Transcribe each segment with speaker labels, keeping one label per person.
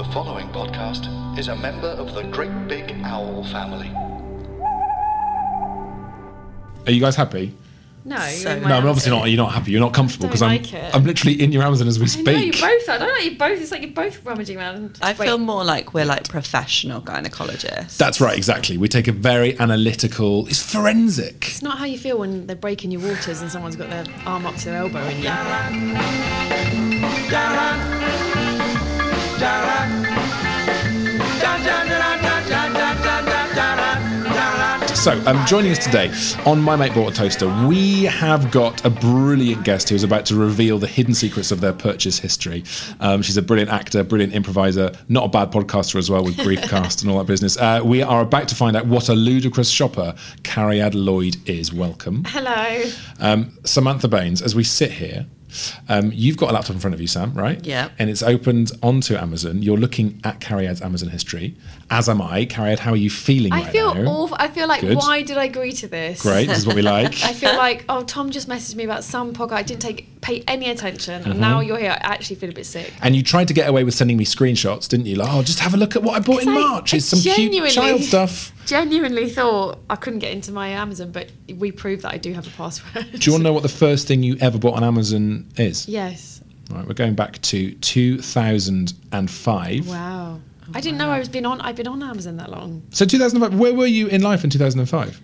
Speaker 1: The following podcast is a member of the Great Big Owl family.
Speaker 2: Are you guys happy?
Speaker 3: No,
Speaker 4: So-
Speaker 2: No, I'm obviously
Speaker 3: Amazon.
Speaker 2: not. You're not happy. You're not comfortable
Speaker 3: Don't
Speaker 2: because I'm.
Speaker 3: like it.
Speaker 2: I'm literally in your Amazon as we
Speaker 3: I know you both. Are. I don't know you both. It's like you're both rummaging around.
Speaker 4: I
Speaker 3: Wait,
Speaker 4: feel more like we're like professional gynecologists.
Speaker 2: That's right. Exactly. We take a very analytical. It's forensic.
Speaker 3: It's not how you feel when they're breaking your waters and someone's got their arm up to their elbow in you.
Speaker 2: So, um, joining us today on My Mate Bought a Toaster, we have got a brilliant guest who is about to reveal the hidden secrets of their purchase history. Um, she's a brilliant actor, brilliant improviser, not a bad podcaster as well with Griefcast and all that business. Uh, we are about to find out what a ludicrous shopper Cariad Lloyd is. Welcome.
Speaker 3: Hello.
Speaker 2: Um, Samantha Baines, as we sit here, um, you've got a laptop in front of you, Sam, right?
Speaker 4: Yeah.
Speaker 2: And it's opened onto Amazon. You're looking at Cariad's Amazon history, as am I. Cariad, how are you feeling
Speaker 3: I
Speaker 2: right
Speaker 3: feel
Speaker 2: now?
Speaker 3: awful. I feel like
Speaker 2: Good.
Speaker 3: why did I agree to this?
Speaker 2: Great, this is what we like.
Speaker 3: I feel like oh Tom just messaged me about some podcast. I didn't take pay any attention,
Speaker 2: Mm-hmm.
Speaker 3: and now you're here. I actually feel a bit sick.
Speaker 2: And you tried to get away with sending me screenshots, didn't you? Like, oh, just have a look at what I bought in
Speaker 3: I-
Speaker 2: March.
Speaker 3: I
Speaker 2: It's some cute
Speaker 3: genuinely-
Speaker 2: child stuff.
Speaker 3: Genuinely thought I couldn't get into my Amazon, but we proved that I do have a password.
Speaker 2: Do you want to know what the first thing you ever bought on Amazon is?
Speaker 3: Yes.
Speaker 2: Right, we're going back to 2005.
Speaker 3: Wow. Oh, I didn't know I was been on. I've been on Amazon that long.
Speaker 2: So 2005. Where were you in life in 2005?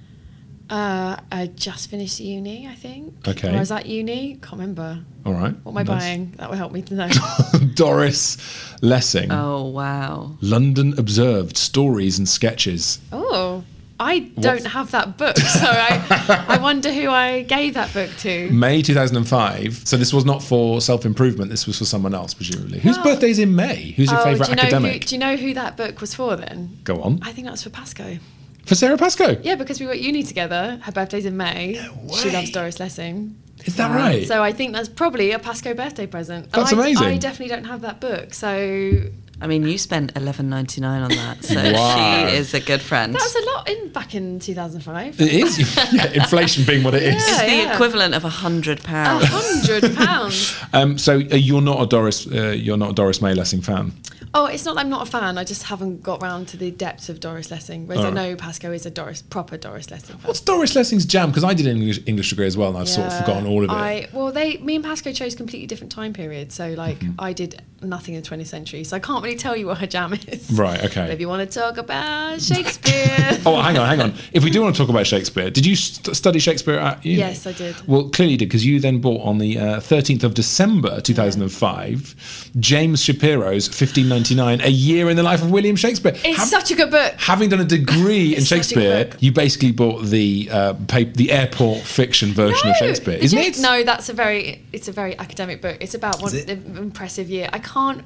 Speaker 3: Uh, I just finished uni, I think.
Speaker 2: Okay.
Speaker 3: Or I was at uni. Can't remember.
Speaker 2: All right.
Speaker 3: What am I
Speaker 2: nice.
Speaker 3: buying? That will help me to know.
Speaker 2: Doris Lessing.
Speaker 4: Oh wow.
Speaker 2: London Observed Stories and Sketches.
Speaker 3: oh, I don't have that book, so I, I wonder who I gave that book to.
Speaker 2: May 2005. So this was not for self improvement. This was for someone else, presumably. Whose
Speaker 3: Well-
Speaker 2: birthday's in May? Who's your
Speaker 3: Oh,
Speaker 2: favourite
Speaker 3: do you know who?
Speaker 2: academic?
Speaker 3: Do you know who that book was for? Then
Speaker 2: Go on.
Speaker 3: I think that was for Pascoe.
Speaker 2: For Sara Pascoe.
Speaker 3: Yeah, because we were at uni together. Her birthday's in May. She
Speaker 2: way.
Speaker 3: loves Doris Lessing.
Speaker 2: Is that right?
Speaker 3: So I think that's probably a Pascoe birthday present. And
Speaker 2: That's
Speaker 3: I,
Speaker 2: amazing.
Speaker 3: I definitely don't have that book, so
Speaker 4: I mean, you spent eleven ninety nine on that, so
Speaker 2: Wow.
Speaker 4: she is a good friend.
Speaker 3: that was a lot in back in 2005.
Speaker 2: it is. yeah, inflation being what it is.
Speaker 4: it's the
Speaker 3: yeah.
Speaker 4: equivalent of a hundred
Speaker 3: A
Speaker 4: pounds.
Speaker 3: hundred pounds.
Speaker 2: Um, so uh, you're not a Doris. Uh, you're not a Doris May Lessing fan.
Speaker 3: Oh, it's not that I'm not a fan. I just haven't got round to the depths of Doris Lessing. Whereas I know Pascoe is a Doris proper Doris Lessing. Fan.
Speaker 2: What's Doris Lessing's jam? Because I did an English, English degree as well, and I've sort of forgotten all of it.
Speaker 3: I well, they me and Pascoe chose completely different time periods. So like
Speaker 2: Mm-hmm.
Speaker 3: I did nothing in the 20th century, so I can't really tell you what her jam is.
Speaker 2: Right, okay.
Speaker 3: If you want to talk about Shakespeare,
Speaker 2: Oh, hang on, hang on. If we do want to talk about Shakespeare, did you st- study Shakespeare at uni?
Speaker 3: Yes, I did.
Speaker 2: Well, clearly you did, because you then bought on the uh, 13th of December 2005 James Shapiro's 1599, A Year in the Life of William Shakespeare.
Speaker 3: it's
Speaker 2: Have-
Speaker 3: such a good book.
Speaker 2: Having done a degree in
Speaker 3: It's such a
Speaker 2: Shakespeare,
Speaker 3: book.
Speaker 2: you basically bought the uh, pa- the airport fiction version of Shakespeare, isn't it?
Speaker 3: No, that's a very it's a very academic book. It's about one
Speaker 2: it?
Speaker 3: the impressive year. I can't.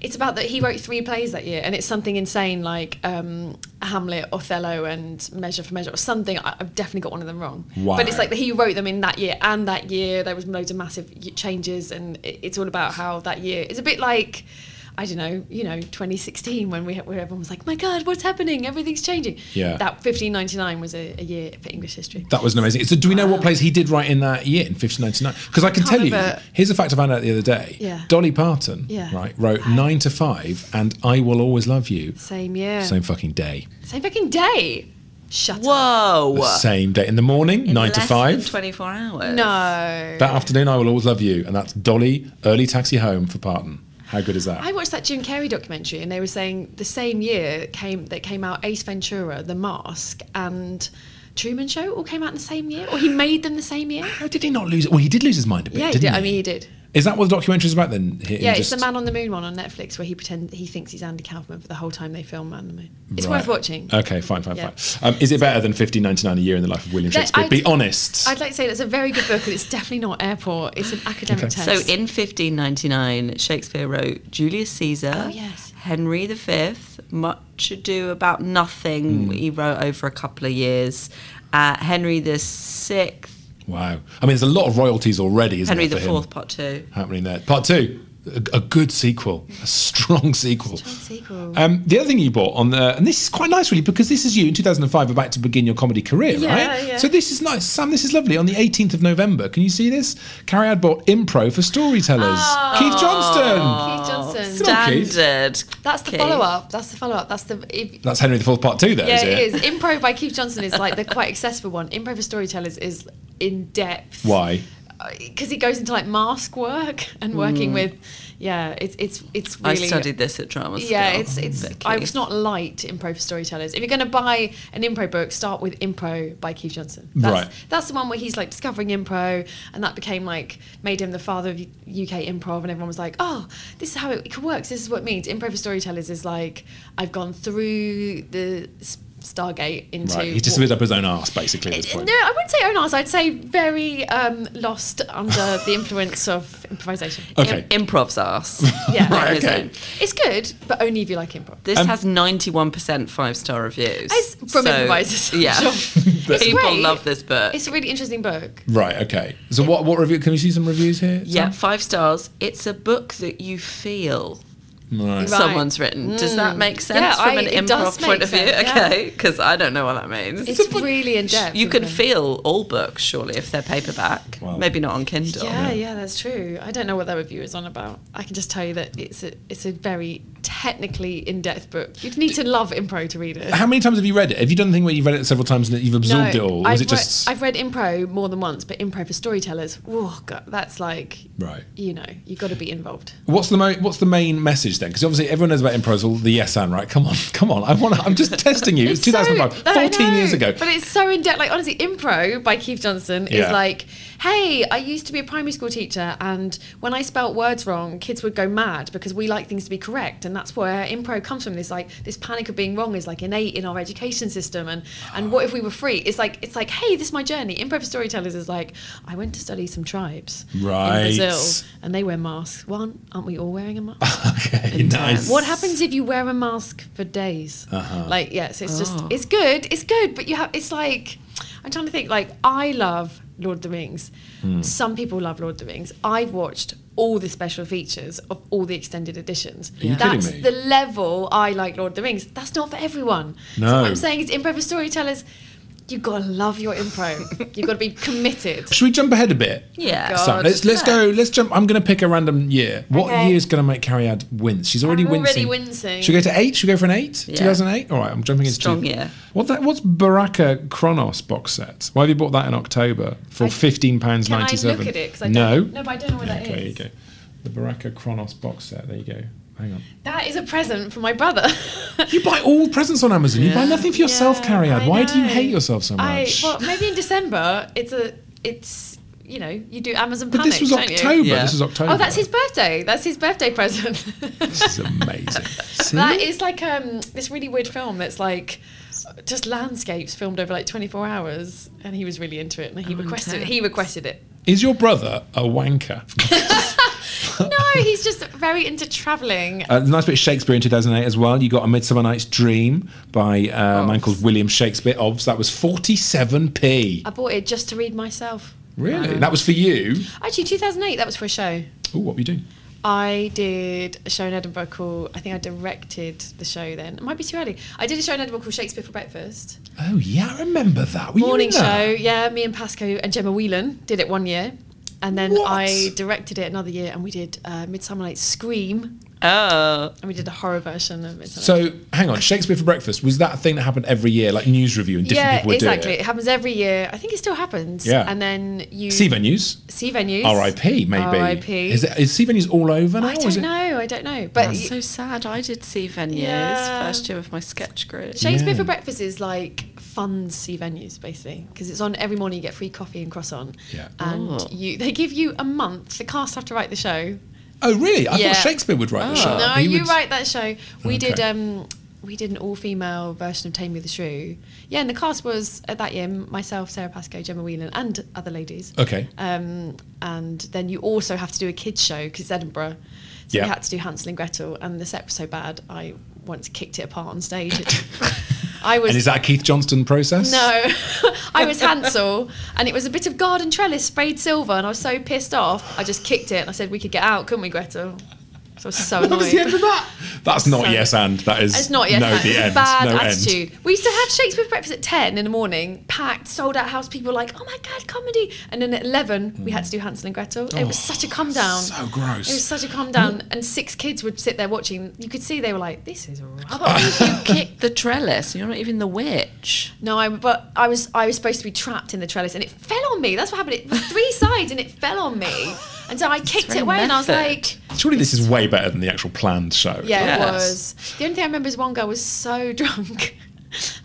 Speaker 3: It's about that he wrote three plays that year, and it's something insane like um, Hamlet, Othello, and Measure for Measure, or something. I, I've definitely got one of them wrong.
Speaker 2: Wow.
Speaker 3: But it's like that he wrote them in that year, and that year there was loads of massive y- changes, and it, it's all about how that year. It's a bit like. I don't know, you know, 2016 when we where everyone was like, "My God, what's happening? Everything's changing."
Speaker 2: Yeah.
Speaker 3: that 1599 was a, a year for English history.
Speaker 2: That was an amazing. So, do we know what plays he did right in that year in 1599? Because I can
Speaker 3: can't
Speaker 2: tell you,
Speaker 3: remember.
Speaker 2: here's a fact I found out the other day.
Speaker 3: Yeah.
Speaker 2: Dolly Parton,
Speaker 3: Yeah.
Speaker 2: right, wrote Nine to Five and I Will Always Love You,
Speaker 3: Same year.
Speaker 2: same fucking day.
Speaker 3: Same fucking day. Shut up.
Speaker 4: Whoa.
Speaker 2: The same day in the morning, nine to five.
Speaker 4: Than Twenty four hours.
Speaker 3: No.
Speaker 2: That afternoon, I Will Always Love You, and that's Dolly Early Taxi Home for Parton. How good is that?
Speaker 3: I watched that Jim Carrey documentary and they were saying the same year came that came out Ace Ventura, The Mask, and Truman Show all came out in the same year, or he made them the same year.
Speaker 2: How did he not lose it? Well, he did lose his mind a bit,
Speaker 3: Yeah, he
Speaker 2: didn't
Speaker 3: did.
Speaker 2: he?
Speaker 3: I mean, he did.
Speaker 2: Is that what the documentary is about then? He-
Speaker 3: Yeah,
Speaker 2: he
Speaker 3: it's the Man on the Moon one on Netflix where he pretend he thinks he's Andy Kaufman for the whole time they film Man on the Moon. It's
Speaker 2: Right.
Speaker 3: worth watching.
Speaker 2: Okay, fine, fine,
Speaker 3: Yeah.
Speaker 2: fine. Um, is it better than fifteen ninety nine a year in the life of William
Speaker 3: That-
Speaker 2: Shakespeare?
Speaker 3: I'd-
Speaker 2: Be honest.
Speaker 3: I'd like to say that's a very good book, and it's definitely not Airport. It's an academic
Speaker 2: Okay.
Speaker 3: text.
Speaker 4: So in 1599, Shakespeare wrote Julius Caesar,
Speaker 3: Oh, yes.
Speaker 4: Henry V, Much Ado About Nothing.
Speaker 2: Hmm.
Speaker 4: He wrote over a couple of years. Uh, Henry the Sixth,
Speaker 2: wow. I mean, there's a lot of royalties already, isn't
Speaker 4: Henry
Speaker 2: there? him
Speaker 4: Fourth, Part Two.
Speaker 2: happening there. Part two, a, a good sequel, a strong sequel.
Speaker 3: sequel.
Speaker 2: Um, the other thing you bought on the, and this is quite nice, really, because this is you in 2005 about to begin your comedy career,
Speaker 3: Yeah,
Speaker 2: right?
Speaker 3: yeah.
Speaker 2: So this is nice, Sam. This is lovely. On the 18th of November, can you see this? Cariad bought Impro for Storytellers. Keith Johnstone.
Speaker 3: Keith Johnstone.
Speaker 2: Come on, Keith.
Speaker 4: Standard.
Speaker 3: That's the
Speaker 4: Keith.
Speaker 3: follow up. That's the follow up. That's the. If,
Speaker 2: That's Henry the Fourth Part Two, though.
Speaker 3: yeah,
Speaker 2: is
Speaker 3: it
Speaker 2: it?
Speaker 3: is. Improv by Keith Johnstone is like the quite accessible one. Improv for storytellers is in depth.
Speaker 2: Why?
Speaker 3: Because it goes into like mask work and working mm. with. Yeah, it's it's it's really, I
Speaker 4: studied this at drama school.
Speaker 3: Yeah, it's it's. I was not light improv for storytellers. If you're going to buy an improv book, start with Impro by Keith Johnstone. That's,
Speaker 2: Right.
Speaker 3: That's the one where he's like discovering improv, and that became like made him the father of UK improv, and everyone was like, "Oh, this is how it works. This is what it means." Improv for storytellers is like I've gone through the s- Stargate into.
Speaker 2: Right. He's just
Speaker 3: what-
Speaker 2: up his own arse, basically, at this
Speaker 3: no. I wouldn't say own arse. I'd say very um, lost under the influence of improvisation.
Speaker 2: Okay.
Speaker 4: Im- improv's ass.
Speaker 3: Yeah,
Speaker 2: Right, okay.
Speaker 3: it's good, but only if you like improv.
Speaker 4: This
Speaker 2: Um,
Speaker 4: has 91% five star reviews.
Speaker 3: It's from
Speaker 4: So,
Speaker 3: improvisers.
Speaker 4: Yeah.
Speaker 3: sure.
Speaker 4: People
Speaker 3: great.
Speaker 4: love this book.
Speaker 3: It's a really interesting book.
Speaker 2: Right. Okay. So what? What review? Can we see some reviews here?
Speaker 4: yeah,
Speaker 2: Sam?
Speaker 4: five stars. It's a book that you feel
Speaker 2: Right.
Speaker 3: Right.
Speaker 4: someone's written. Does that mm. make sense
Speaker 3: Yeah,
Speaker 4: from
Speaker 3: I-
Speaker 4: an improv point of view?
Speaker 3: sense, yeah.
Speaker 4: Okay, because I don't know what that means.
Speaker 3: It's really in depth.
Speaker 4: you can feel all books, surely, if they're paperback.
Speaker 2: Well-
Speaker 4: Maybe not on Kindle.
Speaker 3: Yeah, yeah, that's true. I don't know what that review is on about. I can just tell you that it's a it's a very technically in depth book. You'd need to love impro to read it.
Speaker 2: How many times have you read it? Have you done the thing where you've read it several times and you've absorbed it all? Or
Speaker 3: I've,
Speaker 2: is it just
Speaker 3: read, I've read impro more than once, but impro for storytellers, oh god, that's like
Speaker 2: right?
Speaker 3: you know, you've got to be involved.
Speaker 2: What's the mo- what's the main message then? Because obviously everyone knows about improv, all the yes and right. Come on, come on. I want. I'm just testing you. It's,
Speaker 3: so-
Speaker 2: 2005,
Speaker 3: I
Speaker 2: 14
Speaker 3: know,
Speaker 2: years ago.
Speaker 3: But it's so in depth. Like honestly, impro by Keith Johnstone
Speaker 2: Yeah.
Speaker 3: is like, hey, I used to be a primary school teacher, and when I spelt words wrong, kids would go mad because we like things to be correct, and that's where impro comes from. This like this panic of being wrong is like innate in our education system, and and what if we were free? It's like it's like, hey, this is my journey. Improv for storytellers is like, I went to study some tribes
Speaker 2: Right.
Speaker 3: in Brazil, and they wear masks. One, aren't we all wearing a mask?
Speaker 2: okay, nice.
Speaker 3: What happens if you wear a mask for days?
Speaker 2: Uh-huh.
Speaker 3: Like, yes, it's just,
Speaker 4: Oh.
Speaker 3: it's good, it's good, but you have, it's like, I'm trying to think, like, I love Lord of the Rings.
Speaker 2: Hmm.
Speaker 3: Some people love Lord of the Rings. I've watched all the special features of all the extended editions. That's the level I like Lord of the Rings. That's not for everyone. So
Speaker 2: No.
Speaker 3: what I'm saying is, improv storytellers, you gotta love your improv. you gotta be committed.
Speaker 2: Should we jump ahead a bit?
Speaker 4: Yeah.
Speaker 3: Oh,
Speaker 2: so let's let's go. Let's jump. I'm going to pick a random year. What
Speaker 3: Okay.
Speaker 2: year is going to make Cariad wince? She's already
Speaker 3: I'm already
Speaker 2: wincing.
Speaker 3: wincing.
Speaker 2: Should we go to eight? Should we go for an eight?
Speaker 4: Yeah.
Speaker 2: 2008. All right. I'm jumping into
Speaker 4: Strong
Speaker 2: two.
Speaker 4: year.
Speaker 2: What that? What's Baraka Chronos box set? Why have you bought that in October for
Speaker 3: I-
Speaker 2: fifteen pounds
Speaker 3: Can I
Speaker 2: ninety seven?
Speaker 3: look at it? 'Cause I
Speaker 2: no.
Speaker 3: don't, no, but I don't know what that is.
Speaker 2: Okay, there you go. The Baraka Chronos box set. There you go. Hang on.
Speaker 3: That is a present for my brother.
Speaker 2: You buy all presents on Amazon. You buy nothing for yourself,
Speaker 3: Yeah,
Speaker 2: Cariad.
Speaker 3: I
Speaker 2: Why do you hate yourself so
Speaker 3: I,
Speaker 2: much?
Speaker 3: well, maybe in December it's a it's you know you do Amazon.
Speaker 2: but this was? October.
Speaker 4: Yeah.
Speaker 2: This was October.
Speaker 3: Oh, that's his birthday. That's his birthday present.
Speaker 2: This is amazing. See?
Speaker 3: that is like um this really weird film that's like just landscapes filmed over like 24 hours, and he was really into it, and he
Speaker 4: Oh,
Speaker 3: requested
Speaker 4: intense.
Speaker 3: he requested it.
Speaker 2: Is your brother a wanker?
Speaker 3: No, he's just very into traveling.
Speaker 2: Uh, a nice bit of Shakespeare in 2008 as well. You got A Midsummer Night's Dream by uh, a man called William Shakespeare. Obs. That was 47p.
Speaker 3: I bought it just to read myself.
Speaker 2: Really? That was for you?
Speaker 3: Actually, 2008. That was for a show.
Speaker 2: Oh, what were you doing?
Speaker 3: I did a show in Edinburgh called, I think I directed the show then. It might be too early. I did a show in Edinburgh called Shakespeare for Breakfast.
Speaker 2: Oh, yeah, I remember that. Were
Speaker 3: Morning
Speaker 2: in that?
Speaker 3: show, yeah. Me and Pascoe and Gemma Whelan did it one year. And then
Speaker 2: What?
Speaker 3: I directed it another year and we did uh, Midsummer Night's Scream
Speaker 4: Oh,
Speaker 3: and we did a horror version of it.
Speaker 2: So hang on, Shakespeare for breakfast was that a thing that happened every year, like news review and different
Speaker 3: yeah,
Speaker 2: people would
Speaker 3: exactly.
Speaker 2: do
Speaker 3: It. Exactly.
Speaker 2: It.
Speaker 3: happens every year. I think it still happens.
Speaker 2: Yeah.
Speaker 3: And then you
Speaker 2: C venues,
Speaker 3: C venues.
Speaker 2: R.I.P. Maybe.
Speaker 3: R.I.P.
Speaker 2: Is, it, is C venues all over now?
Speaker 3: I don't
Speaker 2: it?
Speaker 3: know. I don't know. But
Speaker 4: that's so sad. I did C venues
Speaker 3: Yeah.
Speaker 4: first year of my sketch group.
Speaker 3: Shakespeare
Speaker 2: Yeah.
Speaker 3: for breakfast is like fun C venues basically because it's on every morning. You get free coffee and croissant.
Speaker 2: Yeah.
Speaker 3: And
Speaker 4: Oh.
Speaker 3: you they give you a month. The cast have to write the show.
Speaker 2: Oh really? I
Speaker 3: Yeah.
Speaker 2: thought Shakespeare would write the show.
Speaker 3: No,
Speaker 2: He
Speaker 3: you
Speaker 2: would-
Speaker 3: write that show. We did um we did an all female version of Tame Me the Shrew. Yeah, and the cast was at that year myself, Sara Pascoe, Gemma Whelan, and other ladies.
Speaker 2: Okay.
Speaker 3: Um, and then you also have to do a kids show because it's Edinburgh. So
Speaker 2: Yeah.
Speaker 3: we had to do Hansel and Gretel, and the set was so bad I once kicked it apart on stage. I was
Speaker 2: And is that a Keith Johnstone process?
Speaker 3: no, I was Hansel, and it was a bit of garden trellis sprayed silver, and I was so pissed off. I just kicked it, and I said, "We could get out, couldn't we, Gretel?" So I was so
Speaker 2: What was the end of that? That's not
Speaker 3: So-
Speaker 2: yes and. That is
Speaker 3: It's not yet.
Speaker 2: no
Speaker 3: No,
Speaker 2: the
Speaker 3: it's
Speaker 2: end.
Speaker 3: a bad
Speaker 2: no
Speaker 3: attitude.
Speaker 2: end.
Speaker 3: We used to have Shakespeare breakfast at ten in the morning, packed, sold out house. People were like, "Oh my god, comedy!" And then at eleven, we had to do Hansel and Gretel. it was oh, such a come down.
Speaker 2: so gross.
Speaker 3: It was such a come down, mm. and six kids would sit there watching. You could see they were like, "This is
Speaker 4: But
Speaker 3: rubbish."
Speaker 4: you kicked the trellis. You're not even the witch.
Speaker 3: No, I but I was I was supposed to be trapped in the trellis, and it fell on me. That's what happened. It was three sides, and it fell on me, and so I kicked it away, and I was like,
Speaker 2: Surely this is way better than the actual planned show.
Speaker 3: "Yeah,
Speaker 4: Yes.
Speaker 3: it was." The only thing I remember is one girl was so drunk.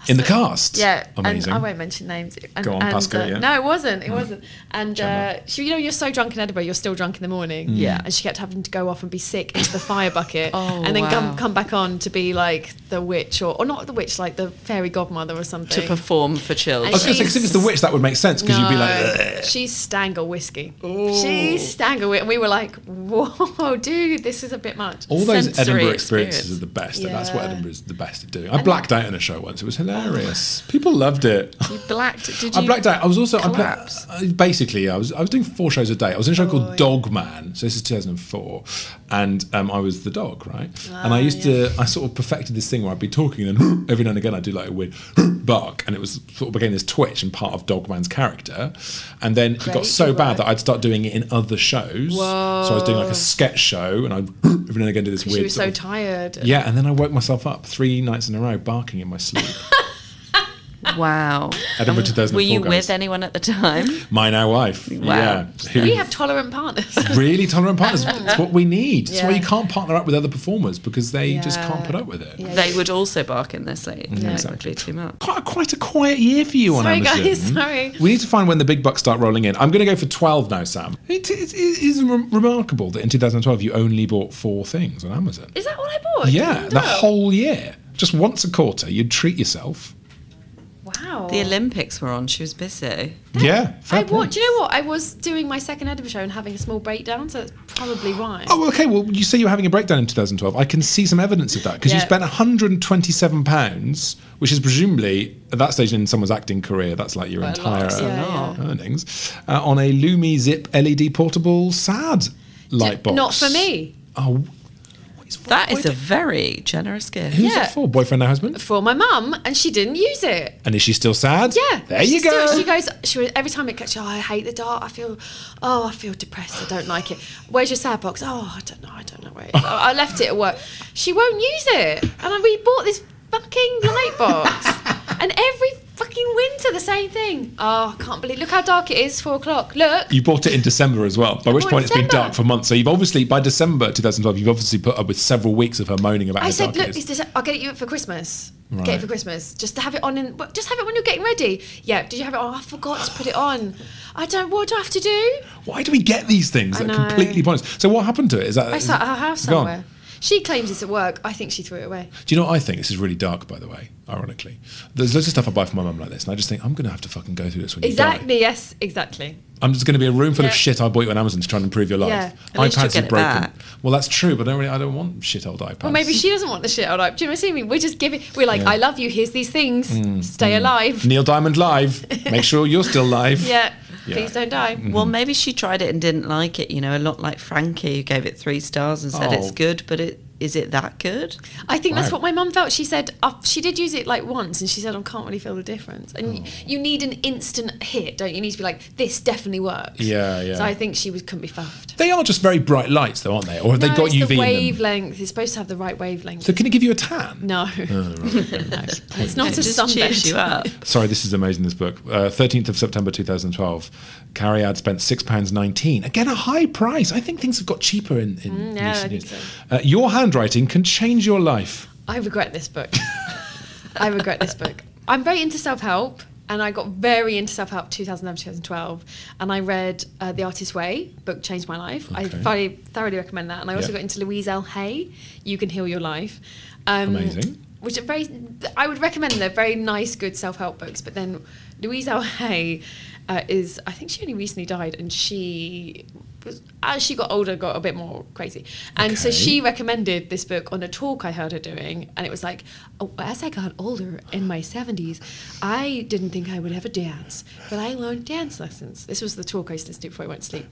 Speaker 2: In the cast.
Speaker 3: Yeah,
Speaker 2: Amazing.
Speaker 3: And I won't mention names. And,
Speaker 2: Go on,
Speaker 3: and,
Speaker 2: Pascal,
Speaker 3: uh,
Speaker 2: yeah.
Speaker 3: No, it wasn't. It wasn't. And uh, she, you know, you're so drunk in Edinburgh, you're still drunk in the morning.
Speaker 4: Yeah.
Speaker 3: And she kept having to go off and be sick into the fire bucket,
Speaker 4: Oh,
Speaker 3: and then
Speaker 4: wow.
Speaker 3: come come back on to be like the witch, or or not the witch, like the fairy godmother or something.
Speaker 4: To perform for children.
Speaker 2: I was going to say, 'cause if it's the witch, that would make sense because you'd be like,
Speaker 3: No,
Speaker 2: "Ugh."
Speaker 3: she's Stangle whiskey. She's Stangle whiskey. And we were like, whoa, dude, this is a bit much.
Speaker 2: all those
Speaker 4: sensory
Speaker 2: Edinburgh
Speaker 4: experience.
Speaker 2: experiences are the best. and That's what Edinburgh is the best at doing. I blacked out in a show once. It was hilarious. People loved it.
Speaker 4: You blacked. Did you?
Speaker 2: I blacked out. I was also I
Speaker 4: collapse?
Speaker 2: uh, basically I was I was doing four shows a day. I was in a show called Dog Man. So this is 2004, and um, I was the dog, right? and I used to I sort of perfected this thing where I'd be talking and every now and again I'd do like a weird bark, and it was sort of became this twitch and part of Dogman's character. And then it got so bad that I'd start doing it in other shows. So I was doing like a sketch show, and I'd every now and again do this weird.
Speaker 3: She
Speaker 2: was
Speaker 3: so
Speaker 2: of-
Speaker 3: tired.
Speaker 2: yeah, and then I woke myself up three nights in a row barking in my sleep.
Speaker 4: Wow.
Speaker 2: Edinburgh um, 2004.
Speaker 4: Were you
Speaker 2: guys.
Speaker 4: with anyone at the time?
Speaker 2: My now wife. Yeah. Who-
Speaker 3: We have tolerant partners.
Speaker 2: really tolerant partners. It's what we need. It's why you can't partner up with other performers because they just can't put up with it.
Speaker 3: Yeah.
Speaker 4: They would also bark in their sleep. Mm-hmm. Yeah, would be too much.
Speaker 2: Quite, quite a quiet year for you on
Speaker 3: Sorry,
Speaker 2: Amazon.
Speaker 3: guys, sorry.
Speaker 2: We need to find when the big bucks start rolling in. I'm going to go for 12 now, Sam. It, it, it is re- remarkable that in 2012 you only bought four things on Amazon.
Speaker 3: Is that what I bought?
Speaker 2: yeah, the whole year. Just once a quarter, you'd treat yourself.
Speaker 3: Wow.
Speaker 4: The Olympics were on. She was busy.
Speaker 2: Yeah. fair
Speaker 3: I wa- do you know what? I was doing my second Edinburgh show and having a small breakdown, so that's probably why.
Speaker 2: Oh, okay. Well, you say you're having a breakdown in 2012. I can see some evidence of that because you spent 127 pounds, which is presumably at that stage in someone's acting career, that's like your
Speaker 3: Quite a lot,
Speaker 2: entire
Speaker 3: yeah,
Speaker 2: uh,
Speaker 3: yeah.
Speaker 2: earnings, uh, on a Lumie Zip LED portable SAD light box.
Speaker 3: Not for me.
Speaker 2: Oh,
Speaker 4: That is a very generous gift.
Speaker 2: who's
Speaker 3: Yeah.
Speaker 2: it for? Boyfriend or husband?
Speaker 3: For my mum, and she didn't use it.
Speaker 2: And is she still sad?
Speaker 3: Yeah.
Speaker 2: There
Speaker 3: she
Speaker 2: you go.
Speaker 3: Still, she goes. She was, every time it gets. Oh, I hate the dark. I feel. Oh, I feel depressed. I don't like it. Where's your sad box? Oh, I don't know. I don't know where. It is. I I left it at work. She won't use it, and I- we bought this fucking light box, and every fucking winter the same thing. Oh, I can't believe. Look how dark it is. Four o'clock. Look.
Speaker 2: You bought it in December as well, by which
Speaker 3: oh,
Speaker 2: point
Speaker 3: it
Speaker 2: it's been dark for months. So you've obviously, by December 2012, you've obviously put up with several weeks of her moaning about
Speaker 3: I
Speaker 2: how
Speaker 3: said, look,
Speaker 2: it is.
Speaker 3: I'll get it you for Christmas. Get it for Christmas. Just to have it on and but just have it when you're getting ready. Yeah. Did you have it on? I forgot to put it on. I don't. What do I have to do?
Speaker 2: Why do we get these things
Speaker 3: I
Speaker 2: that are completely pointless? So what happened to it? Is that
Speaker 3: It's at her house
Speaker 2: gone?
Speaker 3: She claims it's at work. I think she threw it away.
Speaker 2: Do you know what I think? This is really dark, by the way. Ironically, there's loads of stuff I buy for my mum like this, and I just think I'm going to have to fucking go through this when you die.
Speaker 3: Exactly. Yes. Exactly.
Speaker 2: I'm just going to be a room full of
Speaker 3: Yeah.
Speaker 2: shit I bought you on Amazon to try and improve your life.
Speaker 3: Yeah.
Speaker 4: At least you'll
Speaker 2: iPads
Speaker 4: get
Speaker 2: are
Speaker 4: it
Speaker 2: broken.
Speaker 4: back.
Speaker 2: Well, that's true, but I don't really. I don't want shit old iPads.
Speaker 3: Well, maybe she doesn't want the shit out of. Do you know what I mean? We're just giving. We're like,
Speaker 2: Yeah. Mm,
Speaker 3: I love you. Here's these things. Stay alive.
Speaker 2: Neil Diamond live. Make sure you're still live.
Speaker 3: Yeah.
Speaker 2: Yeah.
Speaker 3: Please don't die. Mm-hmm.
Speaker 4: Well, maybe she tried it and didn't like it. You know, a lot like Frankie, who gave it three stars and said
Speaker 2: Oh.
Speaker 4: it's good, but it is it that good?
Speaker 3: I think that's what my mum felt. She said uh, she did use it like once, and she said I can't really feel the difference. And
Speaker 2: Oh.
Speaker 3: y you need an instant hit, don't you? You need to be like this definitely works.
Speaker 2: Yeah, yeah.
Speaker 3: So I think she was couldn't be fuffed.
Speaker 2: They are just very bright lights, though, aren't they? Or have they got
Speaker 3: it's
Speaker 2: UV
Speaker 3: the
Speaker 2: in them?
Speaker 3: wavelength. It's supposed to have the right wavelength.
Speaker 2: So can it give you a tan?
Speaker 3: no, no, it's not
Speaker 4: It
Speaker 3: a
Speaker 4: just
Speaker 3: sunbed.
Speaker 4: you up.
Speaker 2: Sorry, this is amazing. This book, uh, thirteenth of September, two thousand twelve. Cariad spent six pounds nineteen. Again, a high price. I think things have got cheaper in, in
Speaker 3: Mm, yeah,
Speaker 2: recent years.
Speaker 3: so.
Speaker 2: Uh, your handwriting can change your life.
Speaker 3: I regret this book. I regret this book. I'm very into self help, and I got very into self help 2011, 2012. And I read uh, The Artist's Way, book changed my life. I
Speaker 2: Okay.
Speaker 3: thoroughly, thoroughly recommend that. And I also
Speaker 2: Yeah.
Speaker 3: got into Louise L. Hay, You Can Heal Your Life. Um,
Speaker 2: Amazing.
Speaker 3: Which are very, I would recommend. They're very nice, good self help books. But then Louise L. Hay uh, is, I think she only recently died, and she as she got older, got a bit more crazy. And so she recommended this book on a talk I heard her doing, and it was like, oh, as I got older in my 70s, I didn't think I would ever dance, but I learned dance lessons. This was the talk I used to listen to before I went to sleep.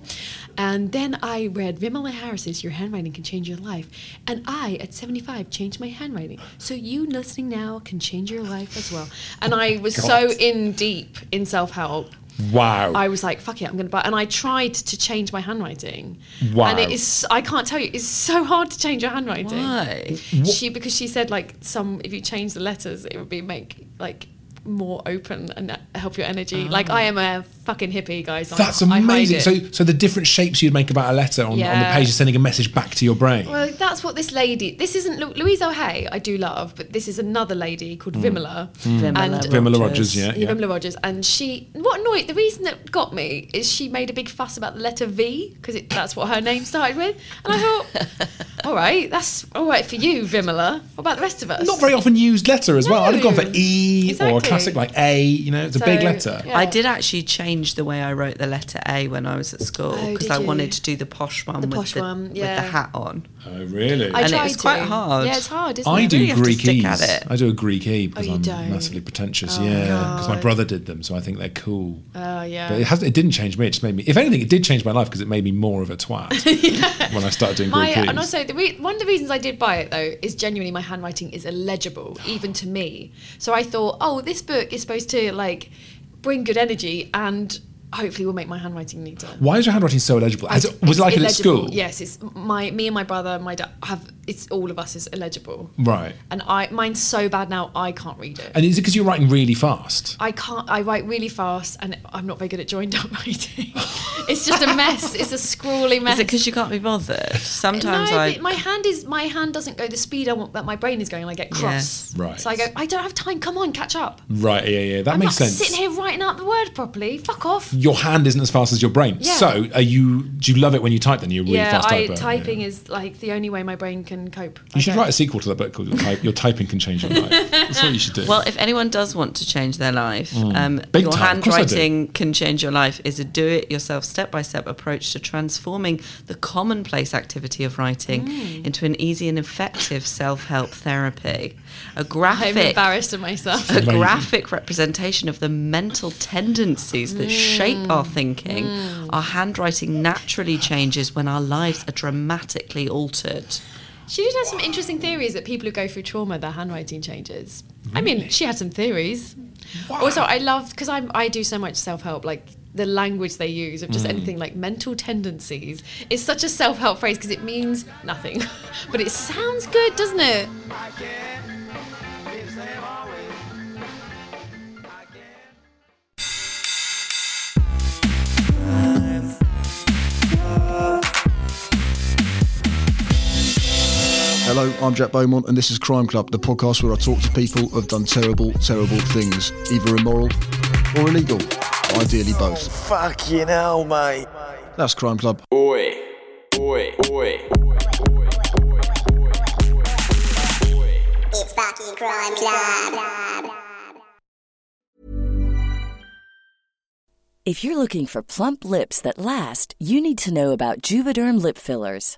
Speaker 3: And then I read Vimala Harris's Your Handwriting Can Change Your Life, and I, at 75, changed my handwriting. So you listening now can change your life as well. And I was so in deep in self help.
Speaker 2: Wow.
Speaker 3: I was like, fuck it, I'm going to buy. And I tried to change my handwriting.
Speaker 2: Wow.
Speaker 3: And it is, I can't tell you, it's so hard to change your handwriting.
Speaker 4: Why?
Speaker 3: She, because she said like some, if you change the letters, it would be make like more open and help your energy. Ah. Like I am a fucking hippie, guys. I'm-
Speaker 2: That's
Speaker 3: I
Speaker 2: amazing.
Speaker 3: it.
Speaker 2: So, so the different shapes you'd make about a letter on, on the page is sending a message back to your brain.
Speaker 3: Well, that's what this lady. This isn't Lu- Louise O'Hay. I do love, but this is another lady called hmm. Vimala. Hmm.
Speaker 4: Vimala
Speaker 3: And-
Speaker 2: Vimala Rodgers, yeah.
Speaker 3: Yeah, Vimala Rodgers, and she. What annoyed the reason that got me is she made a big fuss about the letter V because that's what her name started with, and I thought, all right, that's all right for you, Vimala. What about the rest of us?
Speaker 2: Not very often used letter as well. I'd have gone for
Speaker 3: No.
Speaker 2: E or a
Speaker 3: Exactly.
Speaker 2: Classic like A. You know, it's a big letter.
Speaker 3: yeah.
Speaker 4: I did actually change the way I wrote the letter A when I was at school
Speaker 3: Oh,
Speaker 4: because
Speaker 3: did
Speaker 4: I
Speaker 3: you?
Speaker 4: wanted to do the posh one,
Speaker 3: The
Speaker 4: with,
Speaker 3: posh
Speaker 4: the,
Speaker 3: one,
Speaker 4: with the hat on.
Speaker 2: Oh, really?
Speaker 3: I
Speaker 4: and it
Speaker 3: tried
Speaker 4: was quite hard.
Speaker 3: Yeah, it's hard, isn't
Speaker 2: I
Speaker 3: it?
Speaker 2: do
Speaker 4: really
Speaker 2: Greek E's. I do a Greek E oh, because
Speaker 3: Oh,
Speaker 2: I'm
Speaker 3: don't?
Speaker 2: massively pretentious.
Speaker 3: Oh,
Speaker 2: yeah, because my brother did them, so I think they're cool.
Speaker 3: Oh yeah.
Speaker 2: But it has. It didn't change me. It just made me. If anything, it did change my life because it made me more of a twat when I started doing
Speaker 3: My,
Speaker 2: Greek E's.
Speaker 3: and also, the re- one of the reasons I did buy it though is genuinely my handwriting is illegible, even to me. So I thought, oh, this book is supposed to like bring good energy and hopefully will make my handwriting neater.
Speaker 2: Why is your handwriting so illegible? Was it like it at school?
Speaker 3: Yes, it's my me and my brother, my dad have it's all of us is illegible.
Speaker 2: Right.
Speaker 3: And I mine's so bad now I can't read it.
Speaker 2: And is it because you're writing really fast?
Speaker 3: I can't. I write really fast, and I'm not very good at joined up writing. it's just a mess. It's a scrawly mess.
Speaker 4: Is it because you can't be bothered? Sometimes
Speaker 3: no,
Speaker 4: I.
Speaker 3: but my hand is my hand doesn't go the speed I want that my brain is going, and I get cross.
Speaker 4: Yes.
Speaker 2: Right.
Speaker 3: So I go, I don't have time. Come on, catch up.
Speaker 2: Right. Yeah. Yeah. That
Speaker 3: I'm
Speaker 2: makes
Speaker 3: not
Speaker 2: sense.
Speaker 3: sitting here writing out the word properly. Fuck off.
Speaker 2: Your hand isn't as fast as your brain.
Speaker 3: Yeah.
Speaker 2: So, are you? Do you love it when you type? Then you're a really
Speaker 3: yeah,
Speaker 2: fast
Speaker 3: I,
Speaker 2: typer.
Speaker 3: typing
Speaker 2: Yeah.
Speaker 3: is like the only way my brain can cope.
Speaker 2: You should
Speaker 3: Okay.
Speaker 2: write a sequel to that book called Your, type, your Typing Can Change Your Life. That's what you should do.
Speaker 4: Well, if anyone does want to change their life, um, your
Speaker 2: time, of course I do.
Speaker 4: handwriting can change your life is a do-it-yourself, step-by-step approach to transforming the commonplace activity of writing
Speaker 3: Mm.
Speaker 4: into an easy and effective self-help therapy. A
Speaker 3: I'm embarrassed of myself.
Speaker 4: a
Speaker 2: Amazing.
Speaker 4: graphic representation of the mental tendencies that shape our thinking. Our handwriting naturally changes when our lives are dramatically altered.
Speaker 3: She did have some interesting theories that people who go through trauma, their handwriting changes. I mean, she had some theories. Also, I love because I I do so much self help, like the language they use of just mm. anything like mental tendencies is such a self help phrase because it means nothing, but it sounds good, doesn't it?
Speaker 5: Hello, I'm Jack Beaumont, and this is Crime Club, the podcast where I talk to people who have done terrible, terrible things, either immoral or illegal. Ideally, both.
Speaker 6: Fucking hell, mate.
Speaker 5: That's Crime Club.
Speaker 6: Oi. Oi. Oi. Oi, oi, boy.
Speaker 7: It's Bucky Crime Club.
Speaker 8: If you're looking for plump lips that last, you need to know about Juvederm lip fillers.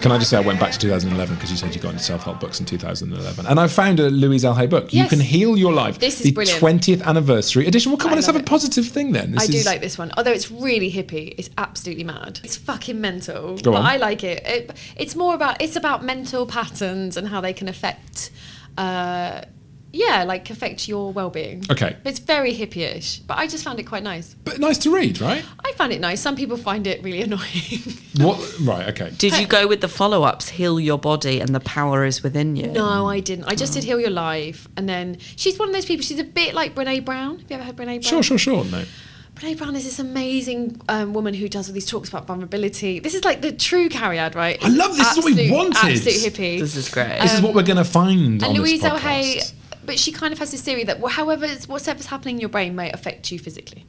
Speaker 2: Can I just say I went back to 2011 because you said you got into self-help books in 2011, and I found a Louise L. Hay book. You can heal your life.
Speaker 3: This is
Speaker 2: the
Speaker 3: brilliant.
Speaker 2: 20th anniversary edition. Well, come
Speaker 3: I
Speaker 2: on, let's have a positive thing then. This
Speaker 3: I do like this one, although it's really hippie. It's absolutely mad. It's fucking mental,
Speaker 2: Go
Speaker 3: but
Speaker 2: on.
Speaker 3: I like it. it. It's more about it's about mental patterns and how they can affect, uh, yeah, like affect your well-being.
Speaker 2: Okay.
Speaker 3: It's very hippie-ish, but I just found it quite nice.
Speaker 2: but nice to read, right?
Speaker 3: I found it nice. Some people find it really annoying.
Speaker 2: What? Right. Okay.
Speaker 4: Did you go with the follow ups, Heal Your Body and the Power is Within You?
Speaker 3: no, I didn't. I just did Heal Your Life, and then she's one of those people. She's a bit like Brene Brown. Have you ever heard Brene Brown?
Speaker 2: Sure, sure, sure. No.
Speaker 3: Brene Brown is this amazing um, woman who does all these talks about vulnerability. This is like the true Cariad, right?
Speaker 2: I love this. This is what we
Speaker 3: Absolute-
Speaker 2: wanted.
Speaker 3: Absolute hippie.
Speaker 4: This is great.
Speaker 2: This is what we're going to find on
Speaker 3: and Louise
Speaker 2: this
Speaker 3: L.
Speaker 2: podcast.
Speaker 3: Hay, but she kind of has this theory that well, however, whatever's happening in your brain may affect you physically.